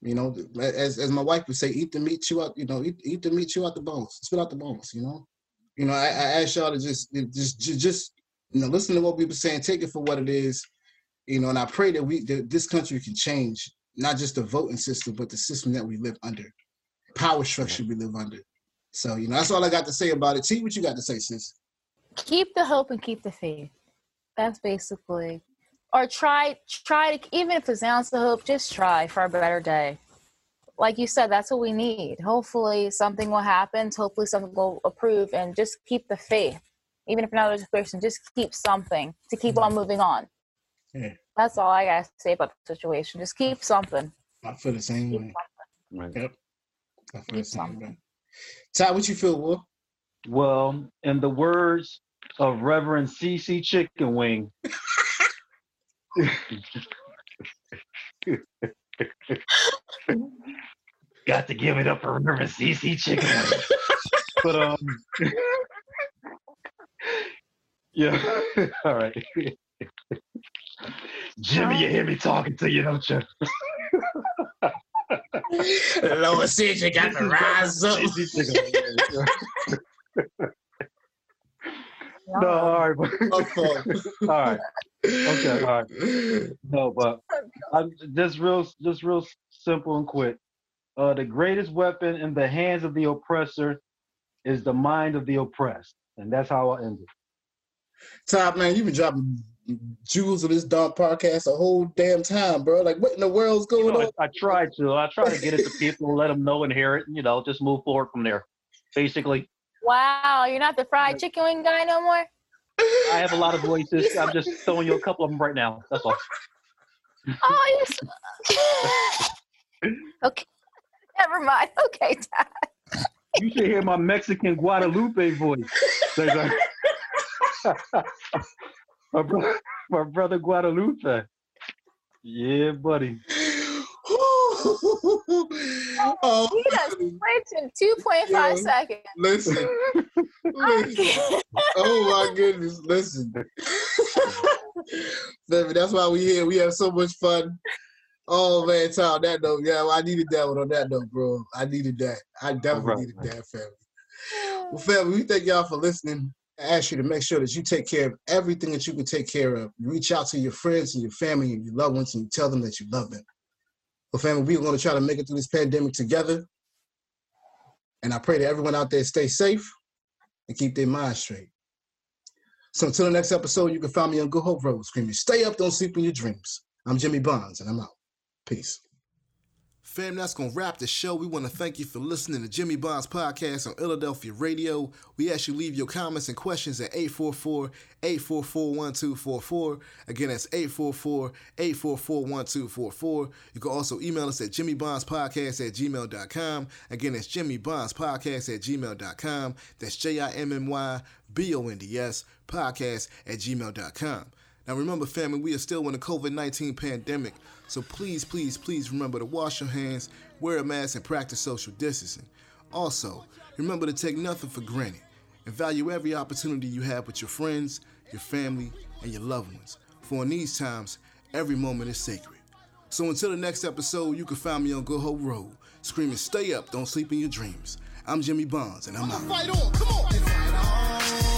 You know, as as my wife would say, eat the meat, chew out. You know, eat, eat the meat, chew out the bones, spit out the bones. You know, you know. I, I ask y'all to just just just just you know listen to what we were saying. Take it for what it is. You know, and I pray that we that this country can change not just the voting system, but the system that we live under, power structure we live under. So you know, that's all I got to say about it. T, what you got to say, sis? keep the hope and keep the faith. That's basically, or try try to even if it's an ounce of hope, just try for a better day. Like you said, that's what we need. Hopefully, something will happen. Hopefully, something will approve, and just keep the faith. Even if not a person, just keep something to keep on mm-hmm. moving on. Yeah. That's all I gotta say about the situation. Just keep something. I feel the same Keep way. Right. Yep. I feel the Keep same something. way. Ty, what you feel, Will? Well, in the words of Reverend CC Chicken Wing, got to give it up for Reverend CC Chicken Wing. but um, yeah, all right. Jimmy, you hear me talking to you, don't you? Lower said you got to rise up. CC Chicken Wing. no, all right, but, My fault. all right. Okay, all right. No, but I'm just real, just real simple and quick. Uh, the greatest weapon in the hands of the oppressor is the mind of the oppressed, and that's how I end it. Top man, you've been dropping jewels of this dark podcast a whole damn time, bro. Like, what in the world's You going know, on? I, I try to, I try to get it to people, let them know and hear it, and you know, just move forward from there. Basically, Wow, you're not the fried chicken wing guy no more. I have a lot of voices. I'm just throwing you a couple of them right now. That's all. Oh, yes. okay. Never mind. Okay, Dad. You should hear my Mexican Guadalupe voice. My, bro- my brother Guadalupe. Yeah, buddy. Oh, You just switched in 2.5 Yo. seconds. listen, listen. Oh my goodness, listen. Baby, that's why we here. We have so much fun. Oh man, Tom, that note. Yeah, I needed that one on that note, bro. I needed that. I definitely Alright, needed man. that, family. Well, family, we thank y'all for listening. I ask you to make sure that you take care of everything that you can take care of. You reach out to your friends and your family and your loved ones and you tell them that you love them. Well, family, we're going to try to make it through this pandemic together. And I pray that everyone out there stay safe and keep their minds straight. So until the next episode, you can find me on Good Hope Road screaming, Stay up, don't sleep in your dreams. I'm Jimmy Bonds, and I'm out. Peace. Fam, that's going to wrap the show. We want to thank you for listening to Jimmy Bond's podcast on Philadelphia Radio. We ask you leave your comments and questions at 844-844-1244. Again, that's 844-844-1244. You can also email us at jimmybondspodcast at gmail.com. Again, that's jimmybondspodcast at gmail.com. That's J-I-M-M-Y-B-O-N-D-S podcast at gmail.com. Now remember, family, we are still in the COVID-19 pandemic, so please, please, please remember to wash your hands, wear a mask, and practice social distancing. Also, remember to take nothing for granted and value every opportunity you have with your friends, your family, and your loved ones. For in these times, every moment is sacred. So until the next episode, you can find me on Good Hope Road, screaming, stay up, don't sleep in your dreams. I'm Jimmy Bonds, and I'm out. Fight on, come on.